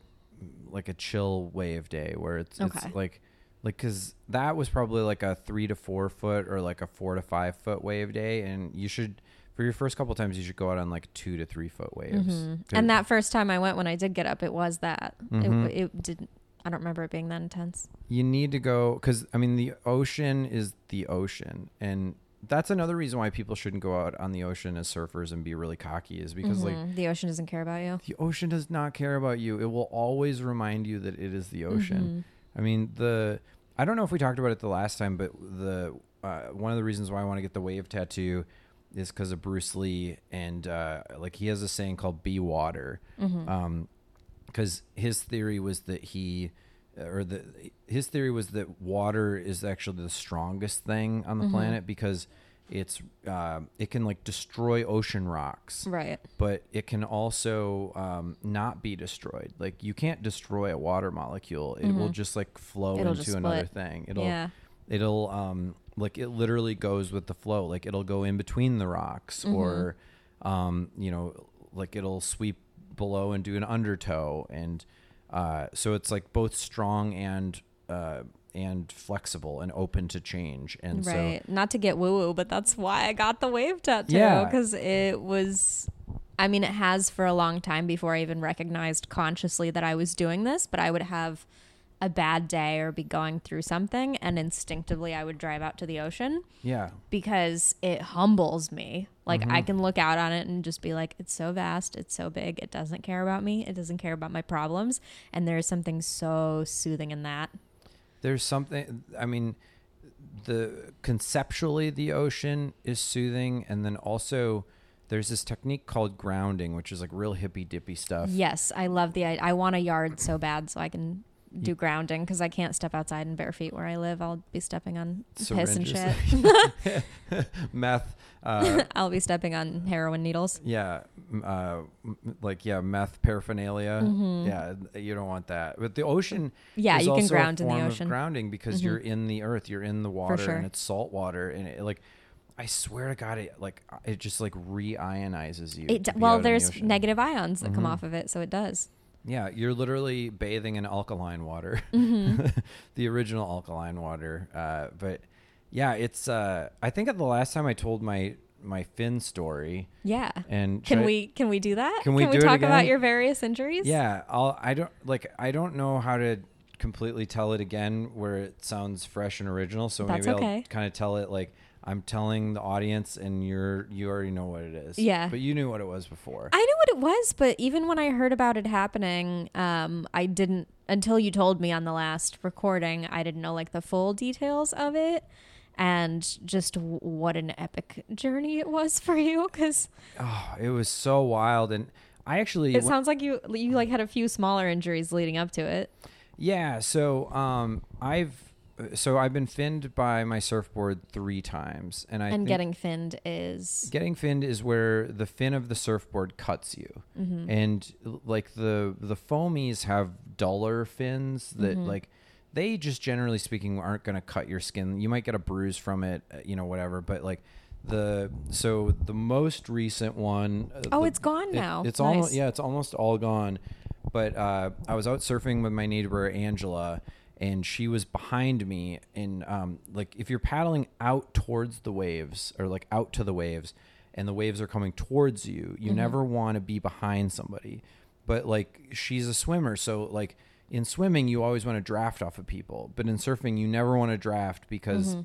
like a chill wave day where it's Okay. it's like like because that was probably like a three to four foot or like a four to five foot wave day, and you should for your first couple times you should go out on like two to three foot waves. Mm-hmm. And that first time I went, when I did get up, it was that. Mhm. It, it didn't. I don't remember it being that intense. you need to go because I mean the ocean is the ocean, and that's another reason why people shouldn't go out on the ocean as surfers and be really cocky is because like Mm, the ocean doesn't care about you. the ocean does not care about you. It will always remind you that it is the ocean. I mean the I don't know if we talked about it the last time, but the uh, one of the reasons why I want to get the wave tattoo is because of Bruce Lee and uh, like he has a saying called "be water," um, because his theory was that he or the his theory was that water is actually the strongest thing on the planet because it's uh, it can like destroy ocean rocks Right. but it can also um, not be destroyed. Like you can't destroy a water molecule; it will just like flow Mm-hmm. It'll into another thing. It'll Yeah. it'll um like it literally goes with the flow. Like it'll go in between the rocks, Mm-hmm. or um you know like it'll sweep below and do an undertow, and uh, so it's like both strong and uh, and flexible and open to change. And so Not to get woo woo, but that's why I got the wave tattoo. Yeah. Because it was. I mean, it has for a long time before I even recognized consciously that I was doing this, but I would have a bad day or be going through something, and instinctively I would drive out to the ocean. yeah, because it humbles me. Like I Mm-hmm. can look out on it and just be like, it's so vast, it's so big, it doesn't care about me, it doesn't care about my problems, and there's something so soothing in that. There's something i mean the conceptually the ocean is soothing and then also there's this technique called grounding which is like real hippy dippy stuff Yes, I love the. I, I want a yard so bad so I can do grounding because I can't step outside in bare feet where I live. I'll be stepping on piss and shit. meth uh, I'll be stepping on heroin needles. yeah uh, like yeah meth paraphernalia yeah you don't want that but the ocean Mm-hmm. Yeah, is you can also ground in the ocean. Mm-hmm. grounding because you're in the earth you're in the water sure. and it's salt water and it like I swear to God, it like it just like re-ionizes you. It, well, the there's. Mm-hmm. negative ions that come off of it, so it does. Yeah, you're literally bathing in alkaline water, Mm-hmm. the original alkaline water. Uh, but yeah, it's. Uh, I think at the last time I told my my fin story, Yeah. and Can I- we can we do that? Can we do it talk about your various injuries? Yeah, I'll. I don't like. I don't know how to completely tell it again where it sounds fresh and original. So That's maybe okay. I'll kind of tell it like I'm telling the audience, and you're you already know what it is. Yeah. but you knew what it was before. I knew what it was, but even when I heard about it happening, um, I didn't until you told me on the last recording. I didn't know like the full details of it, and just w- what an epic journey it was for you because Oh, it was so wild, and I actually it sounds like you you like had a few smaller injuries leading up to it. Yeah, so um, I've so I've been finned by my surfboard three times, and I and getting finned is getting finned is where the fin of the surfboard cuts you, and like the the foamies have duller fins that like they just generally speaking aren't going to cut your skin. You might get a bruise from it, uh, you know, whatever, but like. The so the most recent one. uh, Oh, the- it's gone it- now. It's Nice. almost yeah, it's almost all gone. But uh, I was out surfing with my neighbor Angela, and she was behind me. And um, like if you're paddling out towards the waves or like out to the waves, and the waves are coming towards you, you never want to be behind somebody. But like she's a swimmer, so like in swimming you always want to draft off of people, but in surfing you never want to draft because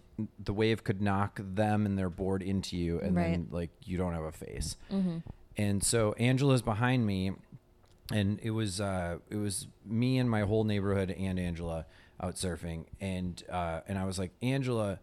the wave could knock them and their board into you, and then like you don't have a face. And so Angela's behind me, and it was uh, it was me and my whole neighborhood and Angela out surfing, and uh, and I was like Angela,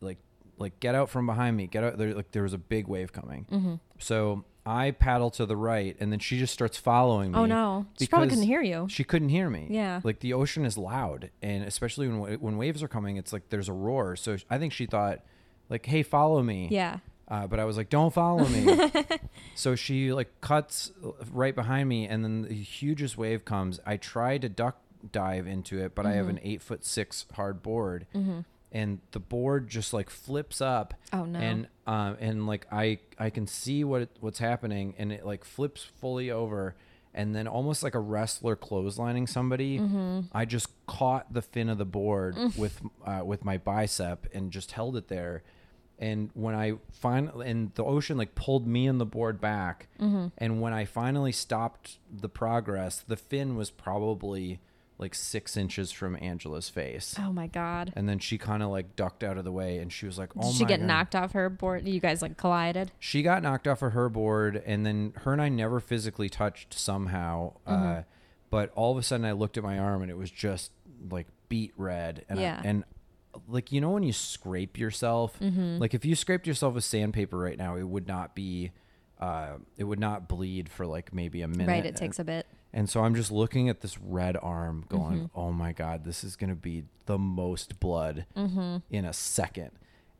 like like get out from behind me, get out there. Like there was a big wave coming, Mm-hmm. so I paddle to the right, and then she just starts following me. Oh, no. She probably couldn't hear you. She couldn't hear me. Yeah. like the ocean is loud, and especially when when waves are coming, it's like there's a roar. So I think she thought, like, hey, follow me. yeah. Uh, but I was like, don't follow me. so she like cuts right behind me, and then the hugest wave comes. I try to duck dive into it, but I have an Mm-hmm. eight foot six hard board, and the board just like flips up. Oh, no. And um, and like I I can see what it, what's happening, and it like flips fully over. And then, almost like a wrestler clotheslining somebody, Mm-hmm. I just caught the fin of the board Mm. with uh, with my bicep and just held it there and when I finally and the ocean like pulled me and the board back, Mm-hmm. and when I finally stopped the progress, the fin was probably like six inches from Angela's face, Oh my god. and then she kind of like ducked out of the way, and she was like, "Oh Did she my get God. knocked off her board? You guys like collided? She got knocked off of her board, and then her and I never physically touched somehow. Mm-hmm. Uh, but all of a sudden, I looked at my arm, and it was just like beat red. And Yeah. I, and like you know when you scrape yourself, Mm-hmm. like if you scraped yourself with sandpaper right now, it would not be. Uh, it would not bleed for like maybe a minute. Right. It takes a bit. And so I'm just looking at this red arm Mm-hmm. going, oh my God, this is going to be the most blood Mm-hmm. in a second.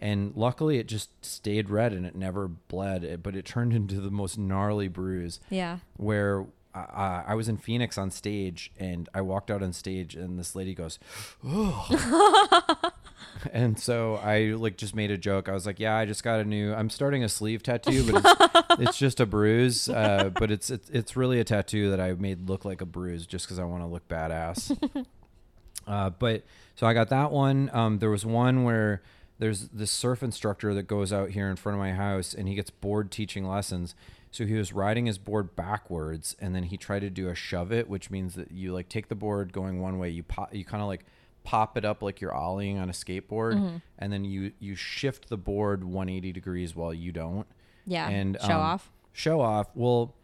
And luckily it just stayed red and it never bled, it- but it turned into the most gnarly bruise Yeah. where uh, I was in Phoenix on stage and I walked out on stage and this lady goes, oh. and so I like just made a joke. I was like, yeah, I just got a new, I'm starting a sleeve tattoo, but it's, it's just a bruise. Uh, but it's, it's, it's really a tattoo that I made look like a bruise just cause I want to look badass. Uh, but so I got that one. Um, there was one where there's this surf instructor that goes out here in front of my house and he gets bored teaching lessons. So he was riding his board backwards and then he tried to do a shove it, which means that you like take the board going one way, you pop, you kind of like pop it up like you're ollieing on a skateboard, and then you you shift the board 180 degrees while you don't. Yeah. And Show um, off. Show off. Well,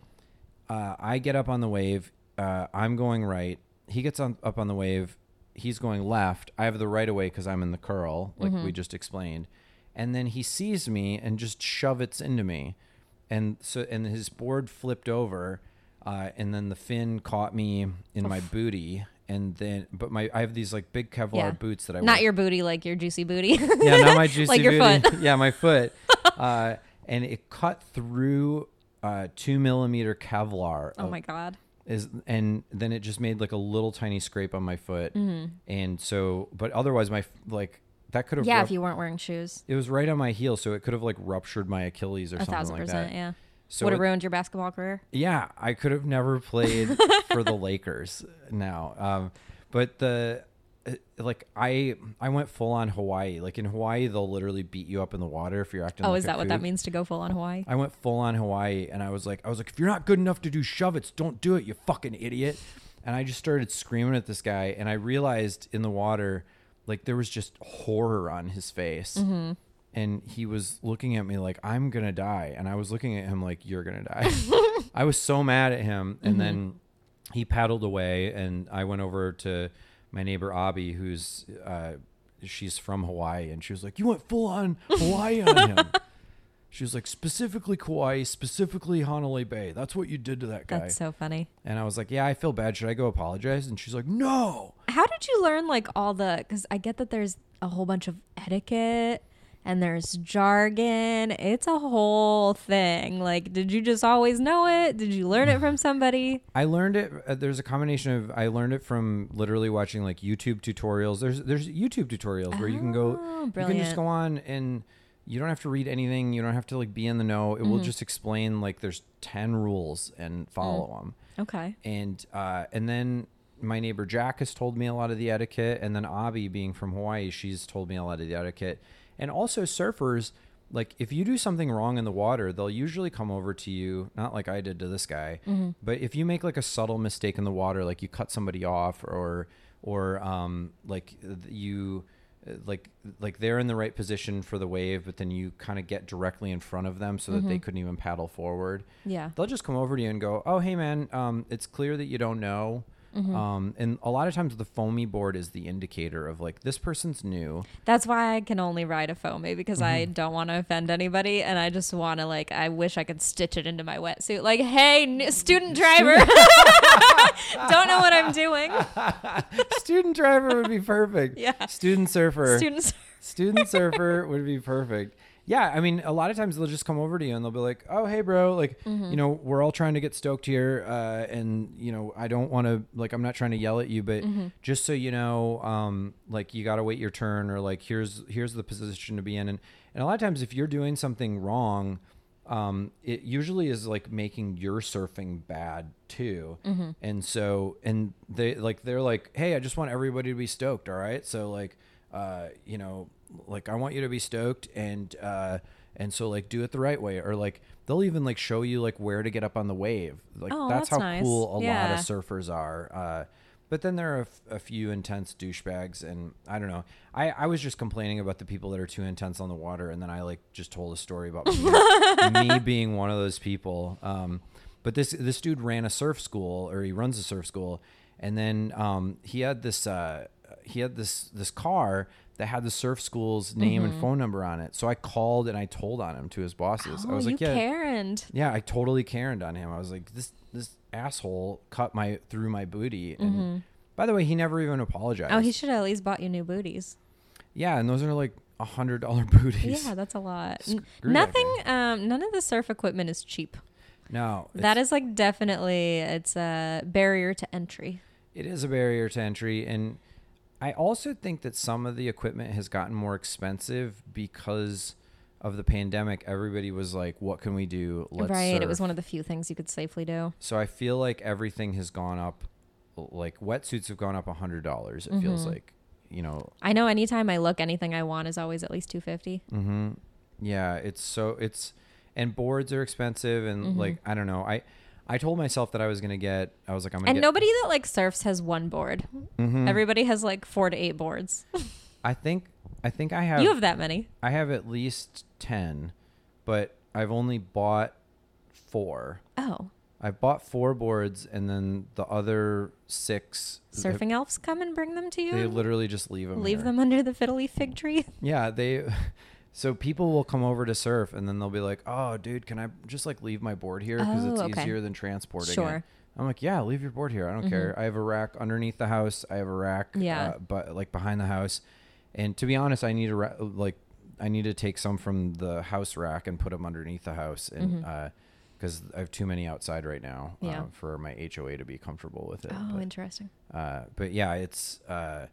uh, I get up on the wave. Uh, I'm going right. He gets on, up on the wave. He's going left. I have the right of way because I'm in the curl, like Mm-hmm. we just explained. And then he sees me and just shovets into me, and so and his board flipped over, uh, and then the fin caught me in my booty, and then but my I have these like big Kevlar Yeah. boots that I wear. Not wear. your booty, like your juicy booty. yeah, not my juicy Like your booty. foot. yeah, my foot. Uh, and it cut through uh, two millimeter Kevlar. oh of- my god. is and then it just made like a little tiny scrape on my foot Mm-hmm. and so but otherwise my like that could have Yeah, rup- if you weren't wearing shoes. it was right on my heel so it could have like ruptured my achilles or A something thousand like percent, that yeah. So Would have ruined your basketball career. yeah i could have never played for the lakers now um but the uh, like i i went full on hawaii like in hawaii they'll literally beat you up in the water if you're acting Oh, like is that what that means to go full on Hawaii? I went full on Hawaii and I was like, I was like, if you're not good enough to do shove it's, don't do it, you fucking idiot. And I just started screaming at this guy and I realized in the water, like there was just horror on his face. Mm-hmm. And he was looking at me like, I'm gonna die. And I was looking at him like, You're gonna die. I was so mad at him. And Mm-hmm. then he paddled away and I went over to my neighbor Abby, who's uh, she's from Hawaii, and she was like, "You went full on Hawaii on him." She was like, specifically Kauai, specifically Honolulu Bay. That's what you did to that guy. That's so funny. and I was like, yeah, I feel bad. Should I go apologize? And she's like, no. How did you learn like all the? Because I get that there's a whole bunch of etiquette and there's jargon. It's a whole thing. Like, did you just always know it? Did you learn it from somebody? I learned it. Uh, there's a combination of I learned it from literally watching like YouTube tutorials. There's there's YouTube tutorials where you can go, Oh, you can just go on and you don't have to read anything. You don't have to like be in the know. It Mm-hmm. will just explain like there's ten rules and follow Mm. them. Okay. and uh, and then my neighbor Jack has told me a lot of the etiquette, and then Abby, being from Hawaii, she's told me a lot of the etiquette, and also surfers. Like if you do something wrong in the water, they'll usually come over to you, not like I did to this guy, but if you make like a subtle mistake in the water, like you cut somebody off, or or um, like you uh, like like they're in the right position for the wave, but then you kind of get directly in front of them so that they couldn't even paddle forward Yeah. they'll just come over to you and go, "Oh, hey man, um, it's clear that you don't know." Um, and a lot of times the foamy board is the indicator of like this person's new. That's why I can only ride a foamy because I Mm-hmm. don't want to offend anybody, and I just want to like. I wish I could stitch it into my wetsuit. Like, hey, n- student driver, don't know what I'm doing. Student driver would be perfect. Yeah. Student surfer. Students. Student surfer would be perfect. Yeah, I mean, a lot of times they'll just come over to you and they'll be like, "Oh, hey, bro, like, Mm-hmm. you know, we're all trying to get stoked here, uh, and you know, I don't want to, like, I'm not trying to yell at you, but Mm-hmm. just so you know, um, like, you gotta wait your turn, or like, here's here's the position to be in, and and a lot of times if you're doing something wrong, um, it usually is like making your surfing bad too, Mm-hmm. and so and they like they're like, hey, I just want everybody to be stoked, all right, so like uh, you know, like I want you to be stoked and uh and so like do it the right way or like they'll even like show you like where to get up on the wave. Like Oh, that's, that's how nice. cool a lot of surfers are. Uh but then there are a, f- a few intense douchebags and I don't know. I, I was just complaining about the people that are too intense on the water and then I like just told a story about me, me being one of those people. Um but this this dude ran a surf school or he runs a surf school and then um he had this uh he had this this car that had the surf school's name and phone number on it. So I called and I told on him to his bosses. I Mm-hmm. Oh, was you like, yeah, Karened. yeah, I totally Karened on him. I was like, this this asshole cut my through my booty. And by the way, he never even apologized. Mm-hmm. Oh, he should have at least bought you new booties. yeah, and those are like a hundred dollar booties. Yeah, that's a lot. N- Nothing. Um, none of the surf equipment is cheap. no, that is like definitely it's a barrier to entry. it is a barrier to entry and i also think that some of the equipment has gotten more expensive because of the pandemic everybody was like what can we do Let's right. It was one of the few things you could safely do. so i feel like everything has gone up like wetsuits have gone up a hundred dollars it feels Mm-hmm. like you know I know anytime I look, anything I want is always at least two fifty. Mm-hmm. yeah it's so it's and boards are expensive and Mm-hmm. like i don't know i i told myself that i was gonna get i was like i'm gonna And get nobody that like surfs has one board. Mhm. Everybody has like four to eight boards. i think i think i have you have that many. I have at least 10, but I've only bought four. Oh, I've bought four boards, and then the other six. surfing elves come and bring them to you. They literally just leave them. leave them under the fiddle leaf fig tree. Yeah, they. So people will come over to surf, and then they'll be like, "Oh, dude, can I just like leave my board here because it's Oh, okay. easier than transporting Sure. Mm-hmm. it?" I'm like, "Yeah, leave your board here. I don't care. I have a rack underneath the house. I have a rack, Yeah. uh, but like behind the house. And to be honest, I need a ra- like I need to take some from the house rack and put them underneath the house, and because I have too many outside right now Mm-hmm. Yeah. uh, for my HOA to be comfortable with it. Oh, but- interesting. uh, but yeah, it's. Uh,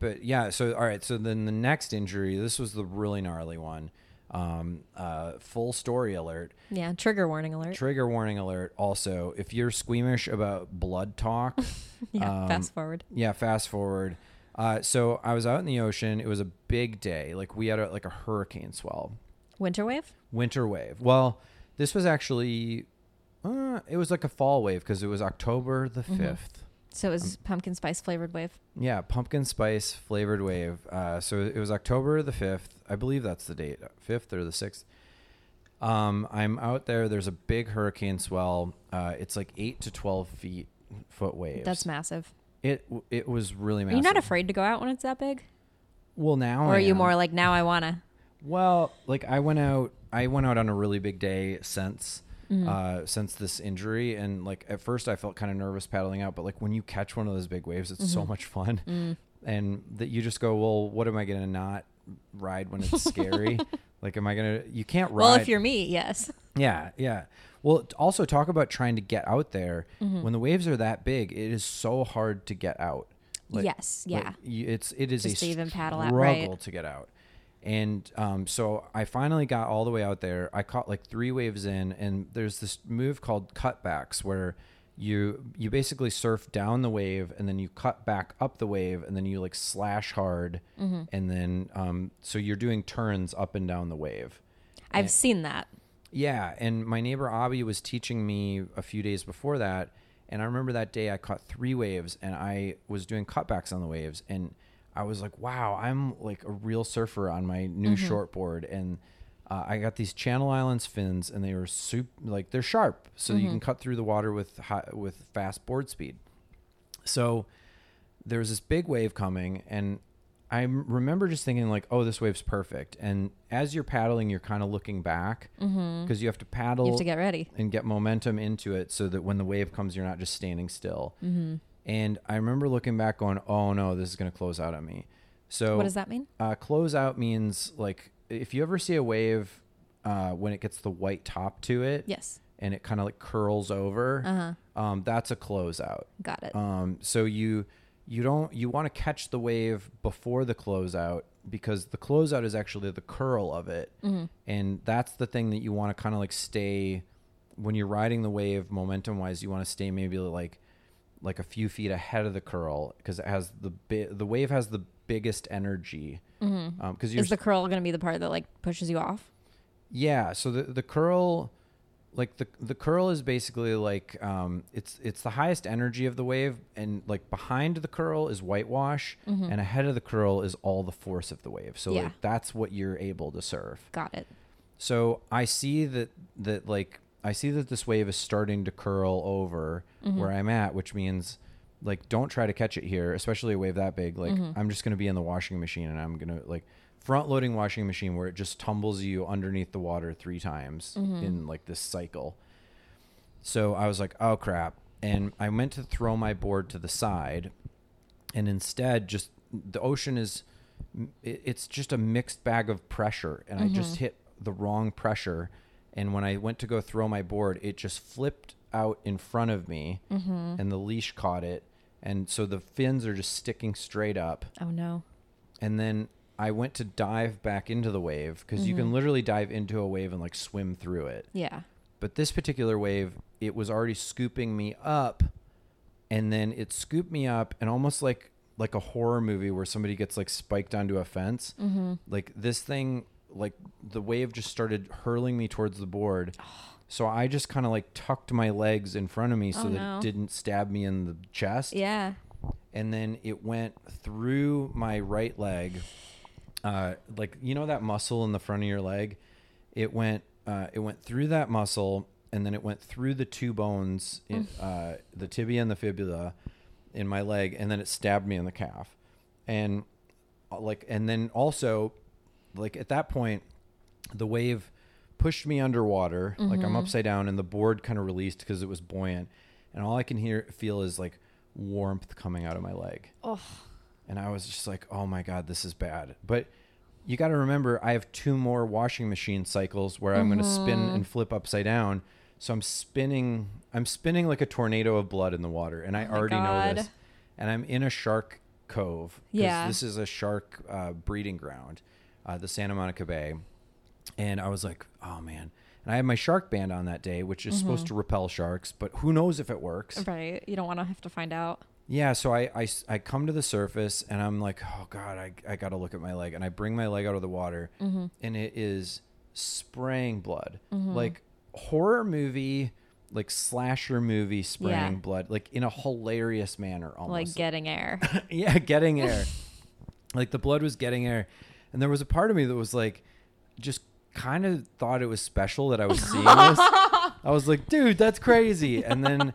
but yeah, so all right. So then the next injury, this was the really gnarly one. Um, uh, full story alert. Yeah, trigger warning alert. Trigger warning alert. Also, if you're squeamish about blood talk, yeah, um, fast forward. yeah, fast forward. Uh, so I was out in the ocean. It was a big day. Like we had a, like a hurricane swell, Winter wave. winter wave. Well, this was actually, uh, it was like a fall wave because it was October the 5th So it was pumpkin spice flavored wave. Yeah, pumpkin spice flavored wave. Uh, so it was October the fifth. I believe that's the date, fifth or the sixth. Um, I'm out there. There's a big hurricane swell. Uh, it's like eight to twelve feet foot waves. That's massive. it. It was really massive. Are you not afraid to go out when it's that big? well now Or I are you am. more like now I wanna? Well, like I went out, I went out on a really big day since Mm-hmm. uh, since this injury, and like at first I felt kind of nervous paddling out, but like when you catch one of those big waves, it's so Mm-hmm. much fun, Mm. and that you just go, well, what am I gonna not ride when it's scary? like, am I gonna? You can't ride. Well, if you're me, yes. Yeah, yeah. Well, also talk about trying to get out there Mm-hmm. when the waves are that big. It is so hard to get out. Yes, yeah. you- it's it is Just a to even paddle out, right. to get out. And um, so I finally got all the way out there. I caught like three waves in, and there's this move called cutbacks where you you basically surf down the wave and then you cut back up the wave and then you like slash hard Mm-hmm. and then um, so you're doing turns up and down the wave. I've seen that. Yeah, and my neighbor Abby was teaching me a few days before that, and I remember that day I caught three waves, and I was doing cutbacks on the waves, and I was like, "Wow, I'm like a real surfer on my new shortboard," and uh, I got these Channel Islands fins, and they were soup like they're sharp, so you can cut through the water with high, with fast board speed. So there was this big wave coming and I remember just thinking like, "Oh, this wave's perfect." And as you're paddling, you're kind of looking back because you have to paddle Mm-hmm. You have to get ready. and get momentum into it, so that when the wave comes, you're not just standing still. Mm-hmm. And I remember looking back, going, "Oh no, this is going to close out on me." So What does that mean? uh, close out means like if you ever see a wave uh, when it gets the white top to it, Yes. and it kind of like curls over, Uh-huh. um, that's a closeout. Got it. Um, so you you don't you want to catch the wave before the closeout because the closeout is actually the curl of it, Mm-hmm. and that's the thing that you want to kind of like stay when you're riding the wave momentum wise. You want to stay maybe like like a few feet ahead of the curl because it has the bi- the wave has the biggest energy. Because Mm-hmm. Is the curl going to be the part that like pushes you off? yeah, so the the curl like the the curl is basically like um it's it's the highest energy of the wave and like behind the curl is whitewash and ahead of the curl is all the force of the wave. So Yeah. like that's what you're able to surf. Got it. So I see that that like I see that this wave is starting to curl over mm-hmm. where I'm at, which means like don't try to catch it here, especially a wave that big. Like mm-hmm. I'm just gonna be in the washing machine and I'm gonna like front loading washing machine where it just tumbles you underneath the water three times mm-hmm. in like this cycle. So I was like, oh crap. And I meant to throw my board to the side and instead just the ocean is it's just a mixed bag of pressure and i just hit the wrong pressure and when i went to go throw my board it just flipped out in front of me mm-hmm. and the leash caught it. And so the fins are just sticking straight up. Oh no. and then i went to dive back into the wave because you can mm-hmm. literally dive into a wave and like swim through it. Yeah. but this particular wave it was already scooping me up and then it scooped me up and almost like like a horror movie where somebody gets like spiked onto a fence. Mm-hmm. Like this thing like the wave just started hurling me towards the board. So i just kind of like tucked my legs in front of me so Oh, that no. it didn't stab me in the chest. Yeah. and then it went through my right leg uh, like you know that muscle in the front of your leg? It went uh, it went through that muscle and then it went through the two bones in uh, the tibia and the fibula in my leg and then it stabbed me in the calf. And uh, like and then also like at that point the wave pushed me underwater like i'm upside down and the board kind of released because it was buoyant and all i can hear feel is like warmth coming out of my leg Oh. and I was just like, "Oh my god, this is bad." But you got to remember, I have two more washing machine cycles where I'm going to spin Mm-hmm. and flip upside down. So I'm spinning, I'm spinning like a tornado of blood in the water, and I Oh already know this. And I'm in a shark cove. Yeah. This is a shark uh, breeding ground, uh, the Santa Monica Bay. And I was like, "Oh man." And I had my shark band on that day, which is Mm-hmm. supposed to repel sharks, but who knows if it works. Right. You don't want to have to find out. Yeah, so I, I, I come to the surface and I'm like, oh God, I, I got to look at my leg. And I bring my leg out of the water Mm-hmm. and it is spraying blood. Like horror movie, like slasher movie spraying Yeah. blood, like in a hilarious manner almost. Like getting air. yeah, getting air. like the blood was getting air. And there was a part of me that was like, just kind of thought it was special that I was seeing this. I was like, dude, that's crazy. And then uh,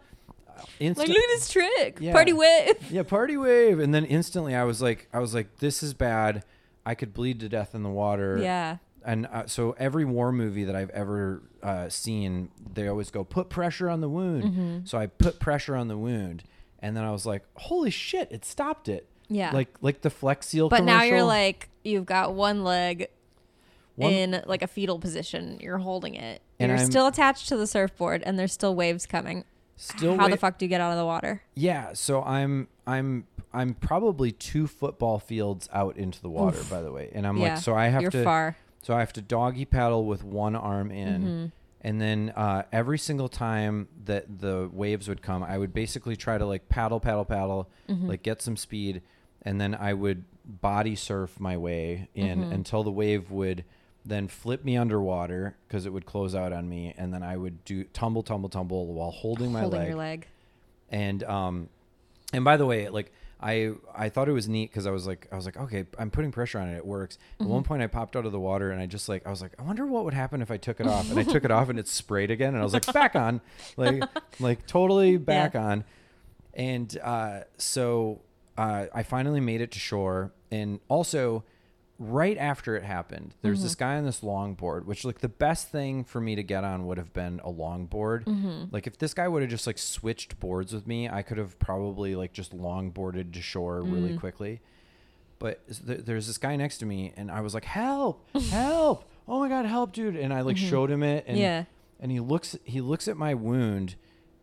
like instant- look at this trick. Yeah. Party wave. yeah, party wave. And then instantly I was like, I was like, this is bad. I could bleed to death in the water. Yeah. And uh, so every war movie that I've ever uh, seen, they always go put pressure on the wound. Mm-hmm. So I put pressure on the wound, and then I was like, holy shit, it stopped it. Yeah. Like like the Flex Seal. But now you're like you've got one leg One- in like a fetal position. You're holding it. And you're I'm- still attached to the surfboard, and there's still waves coming. still How wait- the fuck do you get out of the water? Yeah, so I'm I'm I'm probably two football fields out into the water, by the way, and I'm yeah. like, so I have you're to, far. so I have to doggy paddle with one arm in, Mm-hmm. and then uh, every single time that the waves would come, I would basically try to like paddle, paddle, paddle, Mm-hmm. like get some speed, and then I would body surf my way in Mm-hmm. until the wave would then flip me underwater because it would close out on me, and then I would do tumble, tumble, tumble while holding my holding leg your leg. and um and by the way like i i thought it was neat because i was like i was like okay i'm putting pressure on it it works at Mm-hmm. one point i popped out of the water and i just like i was like i wonder what would happen if i took it off and i took it off and it sprayed again and i was like back on like like totally back on and uh so uh i finally made it to shore and also right after it happened there's Mm-hmm. this guy on this longboard which like the best thing for me to get on would have been a longboard Mm-hmm. like if this guy would have just like switched boards with me i could have probably like just longboarded to shore Mm. really quickly but th- there's this guy next to me and i was like help help oh my god help dude and i like showed him it and Mm-hmm. Yeah. and he looks he looks at my wound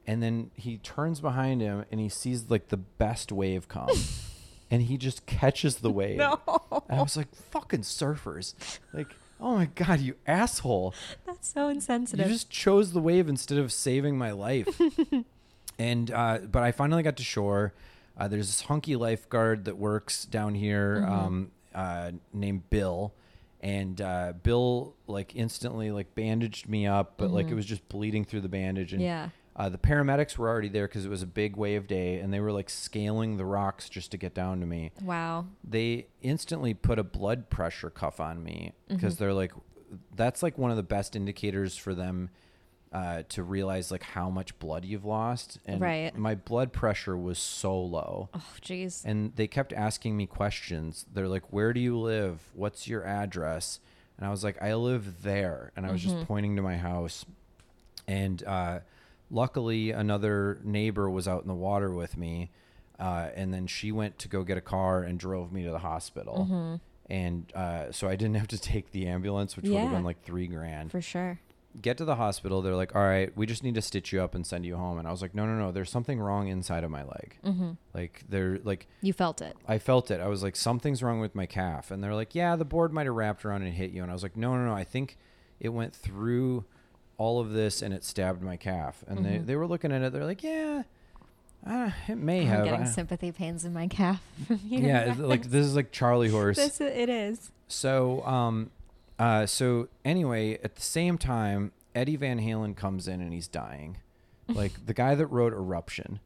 and then he turns behind him and he sees like the best wave come and he just catches the wave No. and i was like fucking surfers like oh my god you asshole That's so insensitive. you just chose the wave instead of saving my life and uh but i finally got to shore uh, there's this hunky lifeguard that works down here Mm-hmm. um uh named bill and uh bill like instantly like bandaged me up but like it was just bleeding through the bandage and Mm-hmm. Yeah. Uh, the paramedics were already there because it was a big wave day and they were like scaling the rocks just to get down to me wow. they instantly put a blood pressure cuff on me because Mm-hmm. they're like that's like one of the best indicators for them uh, to realize like how much blood you've lost and Right. my blood pressure was so low Oh, jeez. and they kept asking me questions they're like where do you live what's your address and i was like i live there and i was Mm-hmm. just pointing to my house and uh, luckily another neighbor was out in the water with me uh, and then she went to go get a car and drove me to the hospital Mm-hmm. and uh, so i didn't have to take the ambulance which would have Yeah. been like three grand For sure. get to the hospital they're like all right we just need to stitch you up and send you home and i was like no no no there's something wrong inside of my leg Mm-hmm. like they're like You felt it. I felt it. I was like, something's wrong with my calf. And they're like, yeah, the board might have wrapped around and hit you. And I was like, no, no, no. I think it went through all of this and it stabbed my calf. And they, they were looking at it. They're like, yeah, uh, it may I'm have. getting I- sympathy pains in my calf. yeah, like this is like Charlie horse. This it is. So, um, uh, so anyway, at the same time, Eddie Van Halen comes in and he's dying, like the guy that wrote Eruption.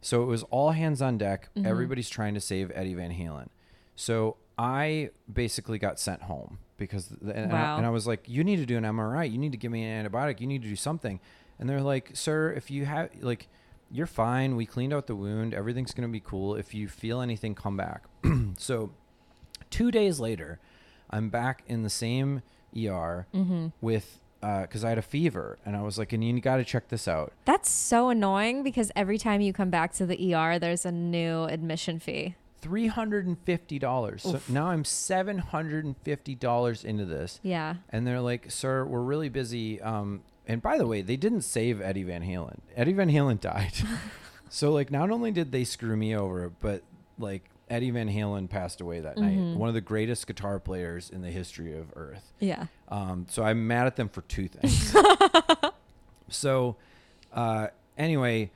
So it was all hands on deck. Mm-hmm. Everybody's trying to save Eddie Van Halen. So I basically got sent home because, the, and, Wow. I, and I was like, "You need to do an MRI. You need to give me an antibiotic. You need to do something." And they're like, "Sir, if you have like." You're fine. We cleaned out the wound. Everything's going to be cool. If you feel anything, come back. so, two days later, I'm back in the same ER Mm-hmm. with because I had a fever, and I was like, "And you got to check this out." That's so annoying because every time you come back to the ER, there's a new admission fee. Three hundred and fifty dollars. So now I'm seven hundred and fifty dollars into this, Yeah. and they're like, "Sir, we're really busy." Um, and by the way, they didn't save Eddie Van Halen. Eddie Van Halen died. so like, not only did they screw me over, but like Eddie Van Halen passed away that night. One of the greatest guitar players in the history of Earth. Yeah. Um, so I'm mad at them for two things. so, uh, anyway,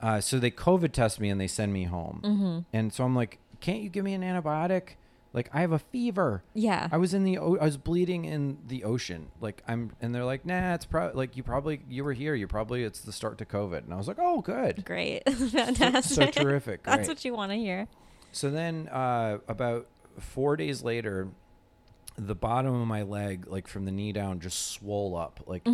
uh, so they COVID test me and they send me home. Mm-hmm. And so I'm like, can't you give me an antibiotic? Like I have a fever. Yeah. I was in the, o- I was bleeding in the ocean. Like I'm, and they're like, nah, it's probably like you probably you were here. You probably it's the start to COVID. And I was like, oh, good. Great. Fantastic. So terrific. That's Great. what you want to hear. So then, uh, about four days later, the bottom of my leg, like from the knee down, just swole up. Like,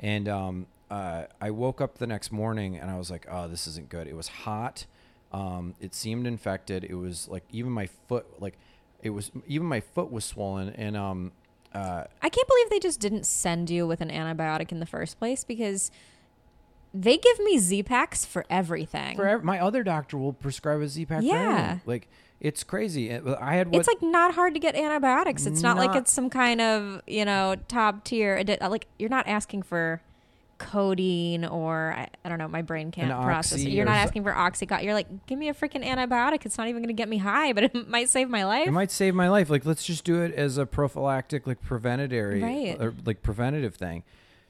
and um, uh, I woke up the next morning and I was like, "Oh, this isn't good." It was hot. Um, it seemed infected. It was like even my foot, like it was even my foot was swollen, and um, uh, I can't believe they just didn't send you with an antibiotic in the first place because they give me Z-Paks for everything. for ev- my other doctor will prescribe a Z-Pak. for Yeah. like it's crazy. I had what it's like not hard to get antibiotics. It's not, like it's some kind of, you know, top tier. Like you're not asking for codeine or I, I don't know, my brain can't An process it. You're not asking for Oxycontin. You're like, give me a freaking antibiotic. It's not even going to get me high, but it might save my life. it might save my life. Like let's just do it as a prophylactic, like preventatory, Right. or like preventative thing.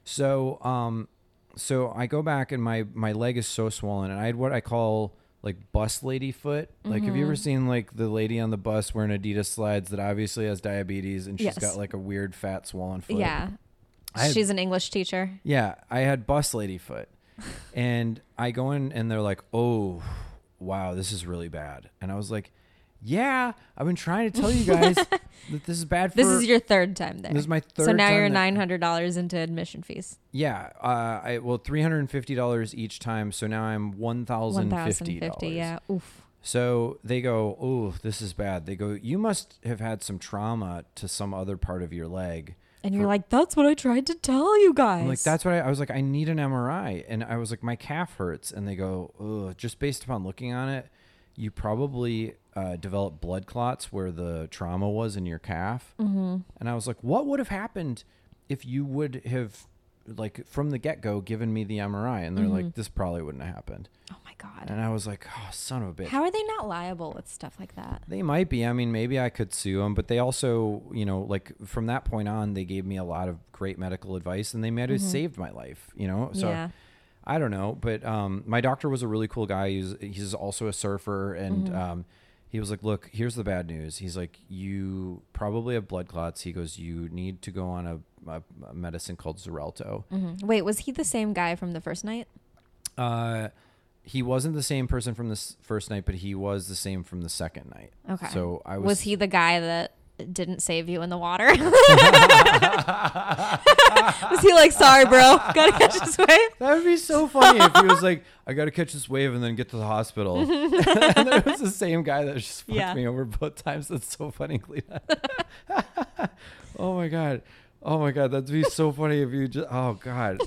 So um, so I go back and my my leg is so swollen, and I had what I call like bus lady foot. Like have you Mm-hmm. ever seen like the lady on the bus wearing Adidas slides that obviously has diabetes and she's Yes. got like a weird fat swollen foot? yeah. Had- She's an English teacher. Yeah, I had bus lady foot. and I go in and they're like, "Oh, wow, this is really bad." And I was like, "Yeah, I've been trying to tell you guys that this is bad for This is your third time there. This is my third. So now you're nine hundred dollars into admission fees. Yeah, uh, I well, $350 each time, so now I'm One thousand $1,050. Yeah. Oof. So they go, "Oh, this is bad." They go, "You must have had some trauma to some other part of your leg." And you're like, that's what I tried to tell you guys. I'm like, that's what I, I was like, I need an MRI. And I was like, my calf hurts. And they go, Ugh, just based upon looking on it, you probably uh, developed blood clots where the trauma was in your calf. Mm-hmm. And I was like, what would have happened if you would have, like, from the get go, given me the MRI? And they're Mm-hmm. like, this probably wouldn't have happened. oh god. And I was like, oh, son of a bitch. How are they not liable with stuff like that? They might be. I mean, maybe I could sue them, but they also, you know, like from that point on, they gave me a lot of great medical advice, and they might have saved my life. You know, so Yeah. I don't know. But um, my doctor was a really cool guy. He's he's also a surfer, and Mm-hmm. um, he was like, "Look, here's the bad news." He's like, "You probably have blood clots." He goes, "You need to go on a, a, a medicine called Xarelto." Mhm. Wait, was he the same guy from the first night? Uh, he wasn't the same person from the first night, but he was the same from the second night. Okay. So I was. Was he the guy that didn't save you in the water? was he like, sorry, bro, gotta catch this wave? That would be so funny if he was like, I got to catch this wave and then get to the hospital. and then it was the same guy that just fucked Yeah. me over both times. That's so funny, Cleta. oh my God. Oh my God. That'd be so funny if you just, oh God.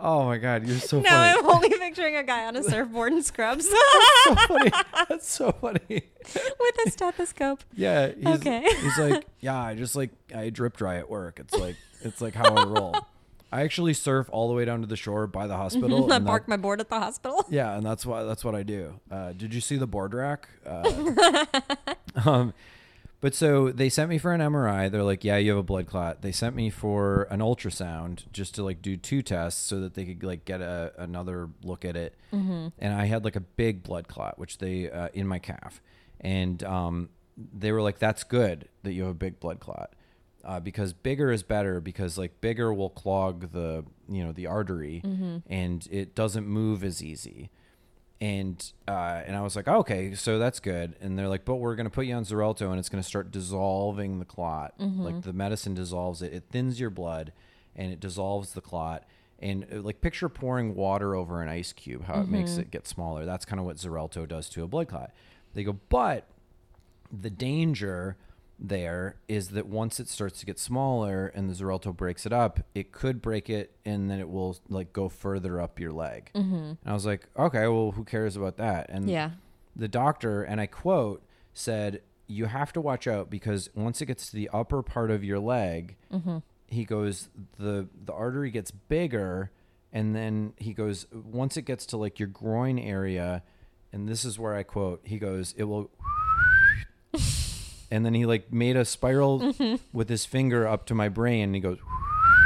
Oh my God. You're so funny. No, funny. I'm only picturing a guy on a surfboard and scrubs That's so funny. That's so funny. with a stethoscope. Yeah. He's, Okay. he's like, yeah, I just like, I drip dry at work. It's like, it's like how I roll. I actually surf all the way down to the shore by the hospital. I that- parked my board at the hospital. Yeah, and that's why that's what I do. Uh, did you see the board rack? Uh, um, but so they sent me for an MRI. They're like, "Yeah, you have a blood clot." They sent me for an ultrasound just to like do two tests so that they could like get a, another look at it. And I had like a big blood clot, which they uh, in my calf, and um, they were like, "That's good that you have a big blood clot." uh, because bigger is better because like bigger will clog the you know the artery and it doesn't move as easy and uh, and I was like okay so that's good. And they're like but we're gonna put you on Xarelto and it's gonna start dissolving the clot. Like the medicine dissolves it it thins your blood and it dissolves the clot. And uh, like picture pouring water over an ice cube how it makes it get smaller. That's kind of what Xarelto does to a blood clot. They go but the danger there is that once it starts to get smaller and the Xarelto breaks it up, it could break it and then it will like go further up your leg. Mm-hmm. And I was like, okay, well, who cares about that? And Yeah. the doctor, and I quote, said, you have to watch out because once it gets to the upper part of your leg, he goes, the, the artery gets bigger. And then he goes, once it gets to like your groin area, and this is where I quote, he goes, it will and then he like made a spiral Mm-hmm. with his finger up to my brain and he goes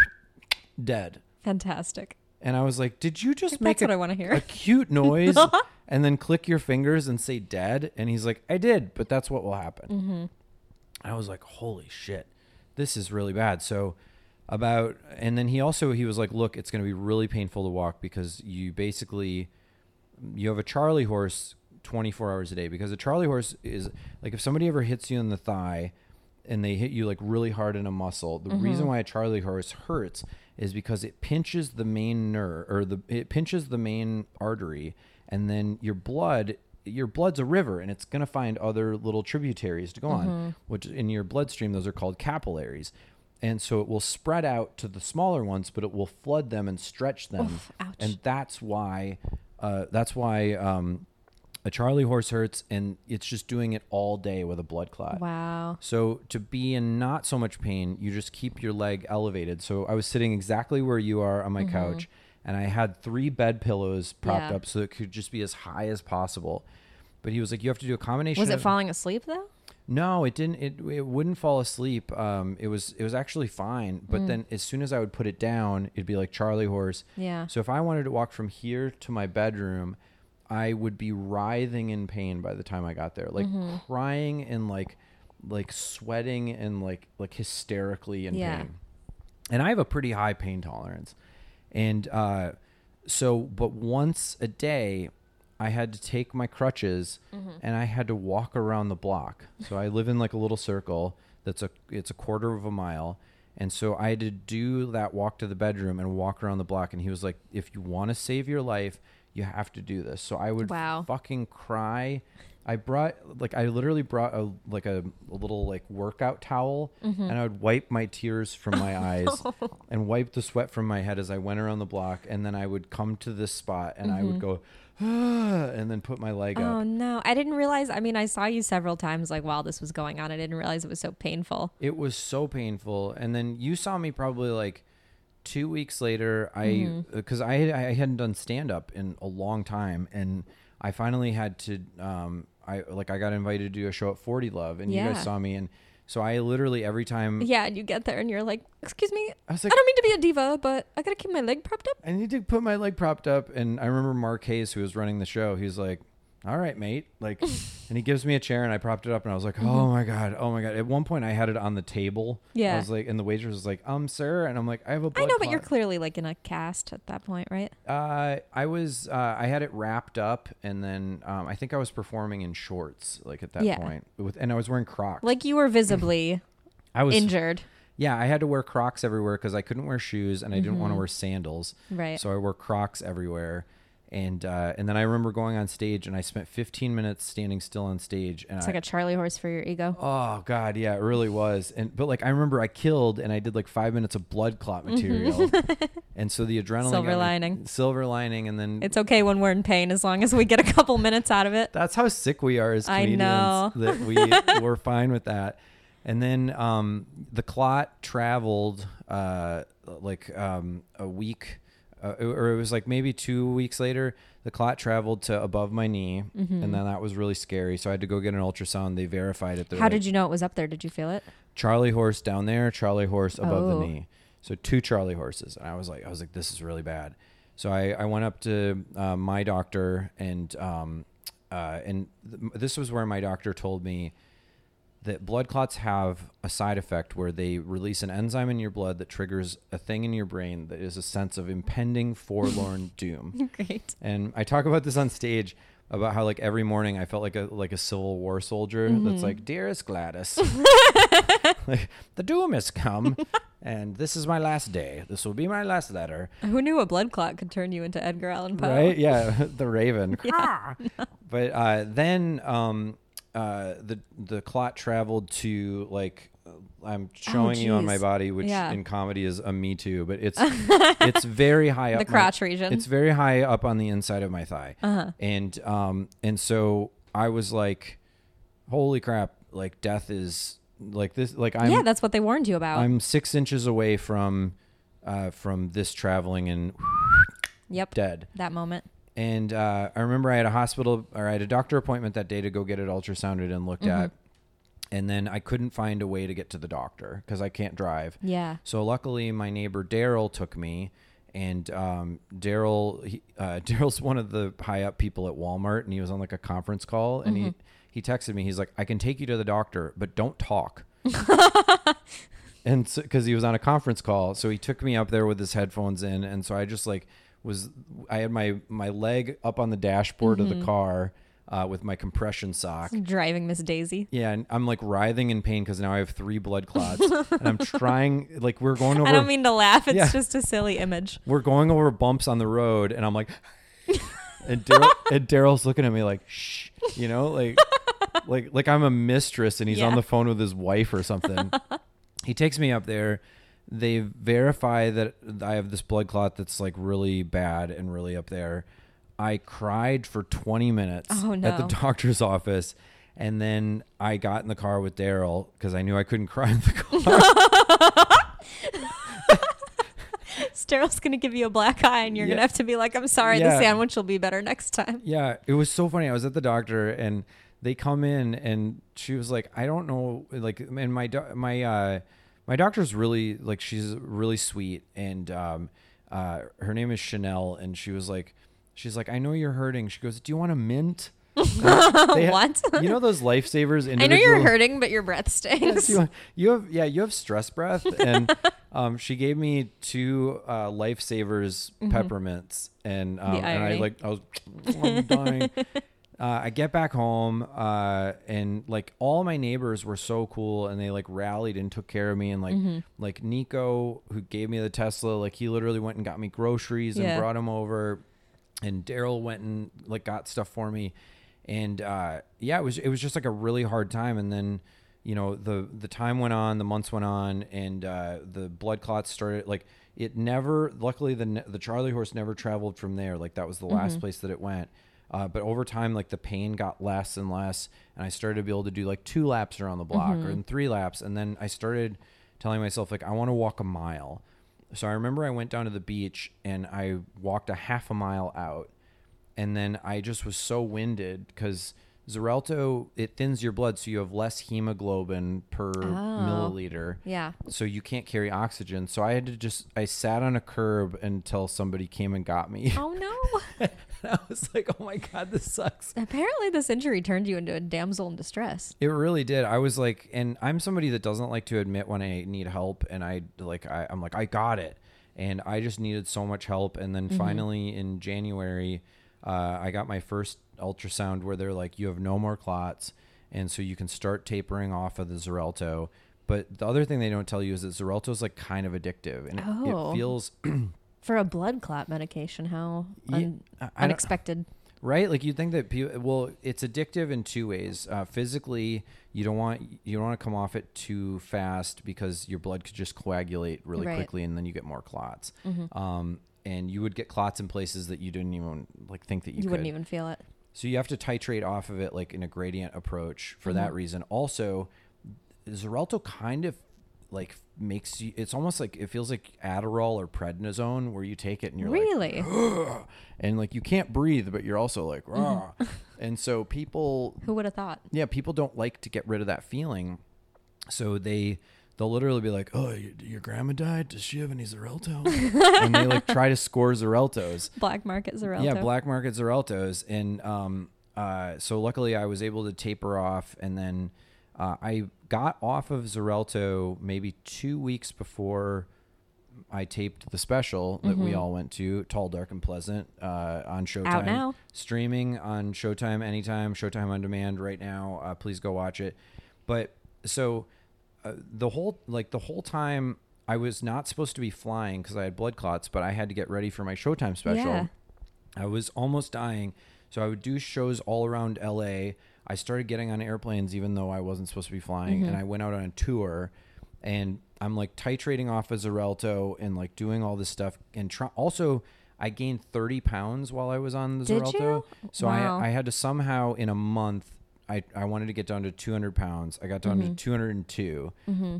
dead Fantastic. and i was like did you just make That's what a, I want to hear. a cute noise and then click your fingers and say dead and he's like i did but that's what will happen Mm-hmm. i was like holy shit this is really bad so about and then he also he was like look it's going to be really painful to walk because you basically you have a charley horse 24 hours a day because a charley horse is like if somebody ever hits you in the thigh and they hit you like really hard in a muscle the reason why a charley horse hurts is because it pinches the main nerve or the it pinches the main artery and then your blood your blood's a river and it's going to find other little tributaries to go Mm-hmm. on, which in your bloodstream, those are called capillaries. And so it will spread out to the smaller ones, but it will flood them and stretch them. Oof, ouch. And that's why, uh, that's why um, a Charlie horse hurts, and it's just doing it all day with a blood clot. Wow. So to be in not so much pain, you just keep your leg elevated. So I was sitting exactly where you are on my couch, and I had three bed pillows propped Mm-hmm. Yeah. up so it could just be as high as possible. But he was like, "You have to do a combination." Was it of- falling asleep though? No, it didn't. It it wouldn't fall asleep. Um, it was it was actually fine. Mm. But then as soon as I would put it down, it'd be like Charlie horse. Yeah. So if I wanted to walk from here to my bedroom, I would be writhing in pain by the time I got there, like Mm-hmm. crying and like like sweating and like like hysterically in Yeah. pain. And I have a pretty high pain tolerance. And uh so but once a day I had to take my crutches Mm-hmm. and I had to walk around the block. So I live in like a little circle that's a it's a quarter of a mile. And so I had to do that walk to the bedroom and walk around the block. And he was like, if you want to save your life, you have to do this. So I would Wow. fucking cry. I brought like I literally brought a like a, a little like workout towel Mm-hmm. and I would wipe my tears from my eyes and wipe the sweat from my head as I went around the block and then I would come to this spot and I would go "Ah," and then put my leg Mm-hmm. Oh no, I didn't realize. I mean, I saw you several times like while this was going on. I didn't realize it was so painful. It was so painful and then you saw me probably like 2 weeks later I Mm-hmm. because I I hadn't done stand up in a long time and I finally had to um I like I got invited to do a show at 40 Love and you guys saw me and so I literally every time Yeah, and you get there and you're like, "Excuse me, I was like, I don't mean to be a diva, but I gotta keep my leg propped up." I need to put my leg propped up. And I remember Mark Hayes, who was running the show, he's like, all right, mate. Like, and he gives me a chair and I propped it up and I was like, oh my God. Oh my God. At one point I had it on the table. Yeah. I was like, and the waitress was like, um, sir. And I'm like, I have a I blood know, but you're clearly like in a cast at that point, right? Uh, I was, uh, I had it wrapped up and then, um, I think I was performing in shorts, like at that Yeah. point with, and I was wearing Crocs. Like you were visibly I was injured, Yeah, I had to wear Crocs everywhere because I couldn't wear shoes and I didn't want to wear sandals. Mm-hmm. Right. So I wore Crocs everywhere, and uh, and then I remember going on stage and I spent 15 minutes standing still on stage. And It's I, like a Charlie horse for your ego. oh god, yeah, it really was. And but like I remember I killed and I did like five minutes of blood clot material, and so the adrenaline. Mm-hmm. Silver got me- lining. Silver lining, and then It's okay when we're in pain as long as we get a couple minutes out of it. that's how sick we are as I know. that we we're fine with that. And then um, the clot traveled uh, like um, a week, uh, or it was like maybe two weeks later. The clot traveled to above my knee, Mm-hmm. and then that was really scary. So I had to go get an ultrasound. They verified it. They're How like, did you know it was up there? Did you feel it? Charlie horse down there, Charlie horse above Oh. the knee. So two Charlie horses, and I was like, I was like, this is really bad. So I, I went up to uh, my doctor, and um, uh, and th- this was where my doctor told me that blood clots have a side effect where they release an enzyme in your blood that triggers a thing in your brain that is a sense of impending forlorn doom. Great. And I talk about this on stage about how like every morning I felt like a like a Civil War soldier Mm-hmm. that's like, dearest Gladys, like, the doom has come, and this is my last day. This will be my last letter. Who knew a blood clot could turn you into Edgar Allan Poe? Right? Yeah, the Raven. but uh, then um, uh, the the clot traveled to like. uh, I'm showing you on my body, which Yeah. in comedy is a me too, but it's it's very high up The my- crotch region. It's very high up on the inside of my thigh, Uh-huh. and um and so I was like, holy crap! Like death is like this. Like I'm yeah, that's what they warned you about. I'm six inches away from uh from this traveling and yep. dead. That moment. And uh, I remember I had a hospital or I had a doctor appointment that day to go get it ultrasounded and looked Mm-hmm. at. And then I couldn't find a way to get to the doctor because I can't drive. Yeah. So luckily, my neighbor Daryl took me, and um, Daryl uh, Daryl's one of the high up people at Walmart, and he was on like a conference call, and he he texted me. He's like, "I can take you to the doctor, but don't talk." and because he was on a conference call, so he took me up there with his headphones in, and so I just like was I had my my leg up on the dashboard of the car uh, with my compression sock. Driving Miss Daisy. Yeah, and I'm like writhing in pain because now I have three blood clots, and I'm trying like we're going over. I don't mean to laugh. It's Yeah. just a silly image. we're going over bumps on the road, and I'm like, and Daryl and Daryl's looking at me like, shh, you know, like, like, like I'm a mistress and he's on the phone with his wife or something. he takes me up there. They verify that I have this blood clot that's like really bad and really up there. I cried for 20 minutes Oh, at the doctor's office. And then I got in the car with Daryl because I knew I couldn't cry in the car. Daryl's gonna give you a black eye, and you're Yeah. gonna have to be like, "I'm sorry, Yeah. the sandwich will be better next time." Yeah, it was so funny. I was at the doctor and they come in and she was like, I don't know, like, and my do- my uh, my doctor's really like she's really sweet and um, uh, her name is Chanel and she was like, she's like, I know you're hurting. She goes, Do you want a mint? They ha- What? you know those lifesavers? In I know you're hurting, but your breath stinks. you, you have yeah you have stress breath and um, she gave me two uh, lifesavers peppermints and um, and I Mm-hmm. like I was I'm dying. Uh, I get back home uh, and like all my neighbors were so cool and they like rallied and took care of me and like Mm-hmm. like Nico who gave me the Tesla like he literally went and got me groceries and brought them over and Daryl went and like got stuff for me, and uh, yeah, it was it was just like a really hard time. And then you know the the time went on, the months went on, and uh, the blood clots started. Like it never. Luckily, the ne- the Charlie horse never traveled from there. Like that was the last place that it went. Uh, but over time, like the pain got less and less, and I started to be able to do like two laps around the block or in three laps, and then I started telling myself like I want to walk a mile. So I remember I went down to the beach and I walked a half a mile out, and then I just was so winded because Xarelto it thins your blood, so you have less hemoglobin per milliliter. yeah. So you can't carry oxygen. So I had to just I sat on a curb until somebody came and got me. Oh no. I was like, oh my god, this sucks. Apparently, this injury turned you into a damsel in distress. It really did. I was like, and I'm somebody that doesn't like to admit when I need help, and I like, I, I'm like, I got it, and I just needed so much help, and then finally in January, uh, I got my first ultrasound where they're like, you have no more clots, and so you can start tapering off of the Xarelto. But the other thing they don't tell you is that Xarelto is like kind of addictive, and it, Oh. it feels For a blood clot medication, how un- I- I unexpected. right like you'd think that people well it's addictive in two ways uh, physically you don't want you don't want to come off it too fast because your blood could just coagulate really Right. quickly and then you get more clots um, and you would get clots in places that you didn't even like think that you, You, wouldn't even feel it. So you have to titrate off of it like in a gradient approach for Mm-hmm. that reason. Also, Xarelto kind of like makes you. It's almost like it feels like Adderall or prednisone, where you take it and you're like, Really? and like you can't breathe, but you're also like, Rah. and so people, Who would have thought? yeah, people don't like to get rid of that feeling, so they. They'll literally be like, "Oh, your, your grandma died. Does she have any Xarelto?" and they like try to score Xareltos. Black market Xarelto. Yeah, black market Xareltos, and um, uh, so luckily I was able to taper off, and then uh, I got off of Xarelto maybe two weeks before I taped the special that we all went to, Tall, Dark, and Pleasant, uh, on Showtime. Out now. Streaming on Showtime anytime, Showtime on demand right now. Uh, please go watch it. But so uh, the whole like the whole time I was not supposed to be flying because I had blood clots, but I had to get ready for my Showtime special. Yeah. I was almost dying. So I would do shows all around LA. I started getting on airplanes even though I wasn't supposed to be flying. And I went out on a tour and I'm like titrating off of Xarelto and like doing all this stuff. And try- also, I gained 30 pounds while I was on the Did Xarelto. you? So Wow. I, I had to somehow in a month, I, I wanted to get down to 200 pounds. I got down Mm-hmm. to 202.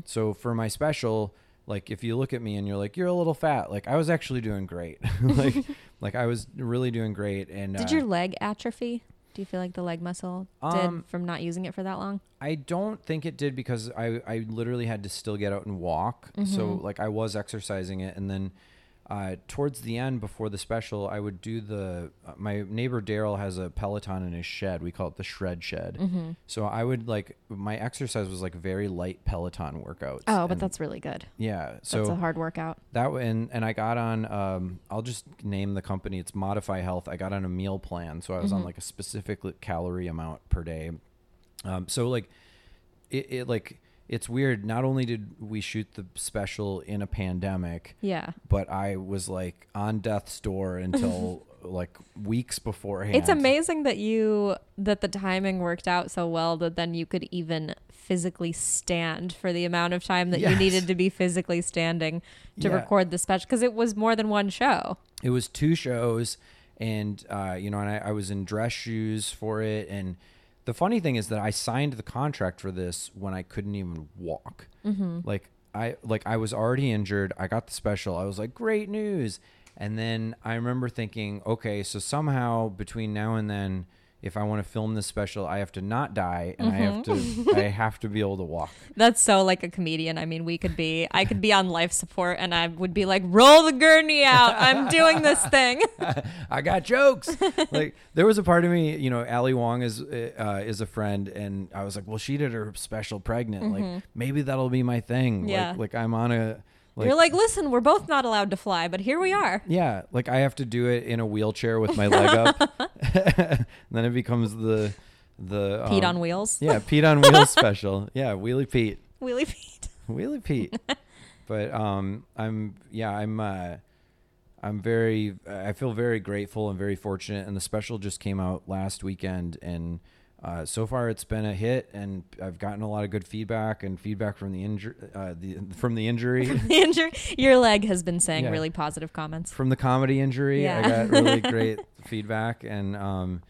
So for my special, like if you look at me and you're like you're a little fat, like I was actually doing great. like like I was really doing great. And Did uh, your leg atrophy? Do you feel like the leg muscle Um, did from not using it for that long? I don't think it did because I I literally had to still get out and walk. So Mm-hmm. like I was exercising it, and then uh, towards the end before the special, I would do the. Uh, my neighbor Daryl has a Peloton in his shed. We call it the Shred Shed. Mm-hmm. So I would like my exercise was like very light Peloton workouts. Oh, but and- that's really good. yeah. So That's a hard workout. that and and I got on. Um, I'll just name the company. It's Modify Health. I got on a meal plan, so I was on like a specific calorie amount per day. Um, so like, it, it like it's weird. Not only did we shoot the special in a pandemic, Yeah. but I was like on death's door until like weeks beforehand. It's amazing that you that the timing worked out so well that then you could even physically stand for the amount of time that you needed to be physically standing to Yeah. record the special because it was more than one show. it was two shows and uh, you know and I, I was in dress shoes for it and the funny thing is that i signed the contract for this when i couldn't even walk. Mm-hmm. like i like i was already injured. I got the special. I was like great news. And then i remember thinking okay so somehow between now and then if i want to film this special i have to not die and i have Mm-hmm. to i have to be able to walk That's so like a comedian. I mean, we could be I could be on life support and I would be like, roll the gurney out. I'm doing this thing. I got jokes. like there was a part of me, you know, Ali Wong is uh, is a friend, and I was like, well, she did her special pregnant. Like maybe that'll be my thing. Mm-hmm. Yeah. Like, like I'm on a. Like, You're like, listen, we're both not allowed to fly, but here we are. yeah, like I have to do it in a wheelchair with my leg up. then it becomes the the Pete um, on wheels. Yeah, Pete on wheels special. Yeah, Wheelie Pete. Wheelie Pete. Wheelie Pete. but um, I'm yeah, I'm uh, I'm very I feel very grateful and very fortunate. And the special just came out last weekend, and uh, so far it's been a hit. And I've gotten a lot of good feedback and feedback from the injury uh, the from the injury. The injury. Your leg has been saying Yeah. really positive comments. from the comedy injury. I got really great feedback, and um,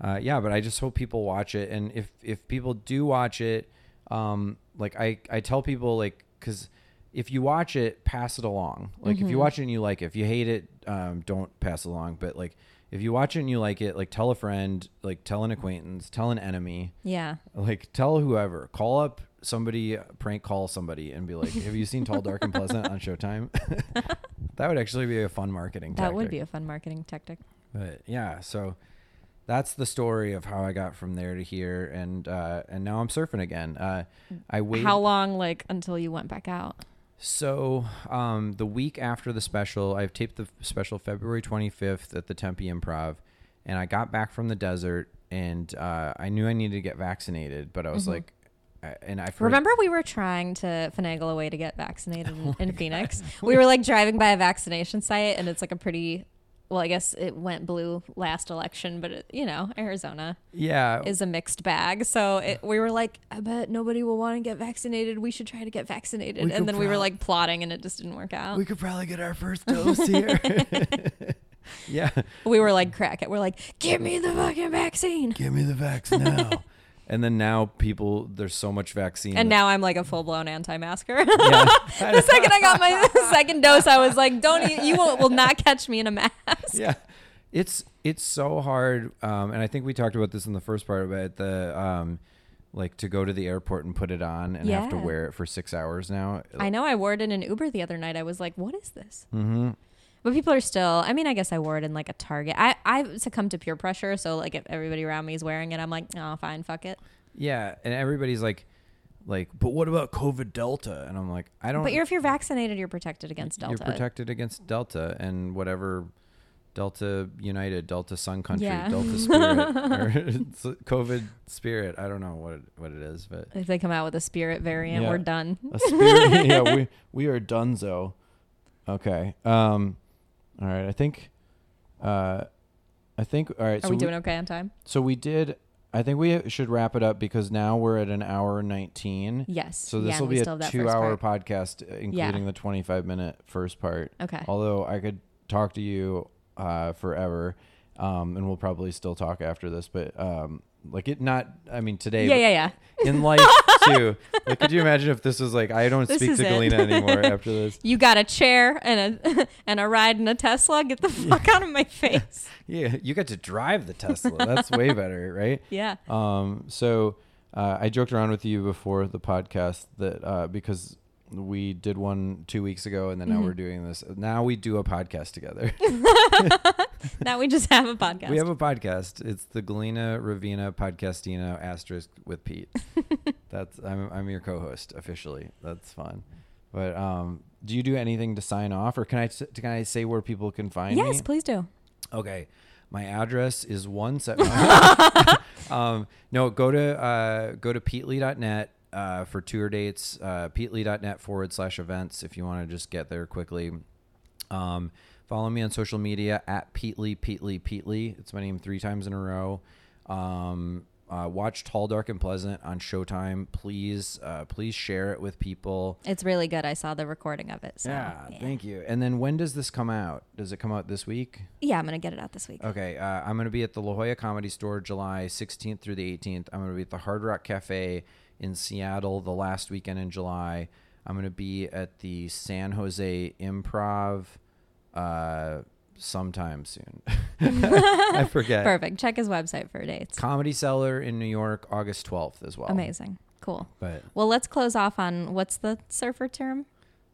uh, yeah. But I just hope people watch it, and if if people do watch it, um, like I I tell people like because if you watch it, pass it along. Like if you watch it and you like it, if you hate it, um, don't pass along. But like if you watch it and you like it, like tell a friend, like tell an acquaintance, tell an enemy, Yeah. like tell whoever, call up somebody, prank call somebody, and be like, "Have you seen Tall, Dark, and Pleasant on Showtime?" that would actually be a fun marketing. Tactic. That would be a fun marketing tactic. But yeah, so that's the story of how I got from there to here, and uh, and now I'm surfing again. Uh, I wait How long, like, until you went back out? So um, the week after the special, I've taped the special February 25th at the Tempe Improv, and I got back from the desert, and uh, I knew I needed to get vaccinated, but I was like, I, and I Mm-hmm. Remember, we were trying to finagle a way to get vaccinated Oh in, in Phoenix. We were like driving by a vaccination site, and it's like a pretty. Well, I guess it went blue last election, but it, you know, Arizona yeah, is a mixed bag. So it, we were like, I bet nobody will want to get vaccinated. We should try to get vaccinated. We and could then we were prob- like plotting, and it just didn't work out. we could probably get our first dose here. yeah, we were like, crack it. We're like, give me the fucking vaccine. give me the vax now. and then now people, there's so much vaccine. And now I'm like a full blown anti masker. yeah, the second I got my second dose, I was like, "Don't e- you will, will not catch me in a mask." yeah it's it's so hard um and i think we talked about this in the first part about the um like to go to the airport and put it on and have to wear it for six hours now I know I wore it in an Uber the other night. I was like, "What is this?" mm-hmm. But people are still. I mean, I guess I wore it in like a Target. I I succumbed to peer pressure, so like if everybody around me is wearing it, I'm like, "Oh, fine, fuck it." yeah and everybody's like like but what about covid delta and i'm like i don't But you're, if you're vaccinated, you're protected against Delta. you're protected against delta and whatever delta united delta sun country Yeah. delta spirit or covid spirit i don't know what it, what it is but If they come out with a Spirit variant, Yeah. we're done. A spirit. yeah, we we are donezo. Okay. Um. All right. I think. Uh, I think. All right. Are so we doing okay on time? So we did. I think we should wrap it up because now we're at an hour nineteen. Yes. So this and will be a have that first two-hour podcast, including the twenty-five minute first part. Okay. Although I could talk to you uh, forever, um, and we'll probably still talk after this. But um, like it, not. I mean, today. Yeah, yeah, yeah. in life too. Like, could you imagine if this was like I don't This speak to it. Galina anymore after this? You got a chair and a and a ride in a Tesla. Get the fuck out of my face. Yeah, you got to drive the Tesla. That's way better, right? Yeah. Um. So uh, I joked around with you before the podcast that uh, because we did one two weeks ago and then Mm-hmm. now we're doing this. Now we do a podcast together. Now we just have a podcast. we have a podcast. It's the Galina Ravina Podcastina asterisk with Pete. That's I'm I'm your co-host officially. That's fun. But um, do you do anything to sign off, or can I s- can I say where people can find me? yes, please do. Okay. My address is one set. um, no, go to uh, go to petelee.net uh, for tour dates. Uh, petelee.net forward slash events if you want to just get there quickly. Um, follow me on social media at Pete Lee, Peatly, Pete Lee. It's my name three times in a row. Um, uh, watch Tall, Dark, and Pleasant on Showtime. Please, uh, please share it with people. It's really good. I saw the recording of it. So, yeah, thank you. And then when does this come out? Does it come out this week? Yeah, I'm gonna get it out this week. Okay, uh, I'm going to be at the La Jolla Comedy Store July 16th through the 18th. I'm going to be at the Hard Rock Cafe in Seattle the last weekend in July. I'm going to be at the San Jose Improv uh, sometime soon. I forget. Perfect. Check his website for dates. Comedy Cellar in New York, August 12th as well. Amazing. Cool. But Well, let's close off on what's the surfer term?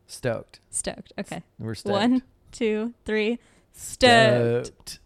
stoked. Stoked. Okay. We're stoked. One, two, three. Stoked. Stoked.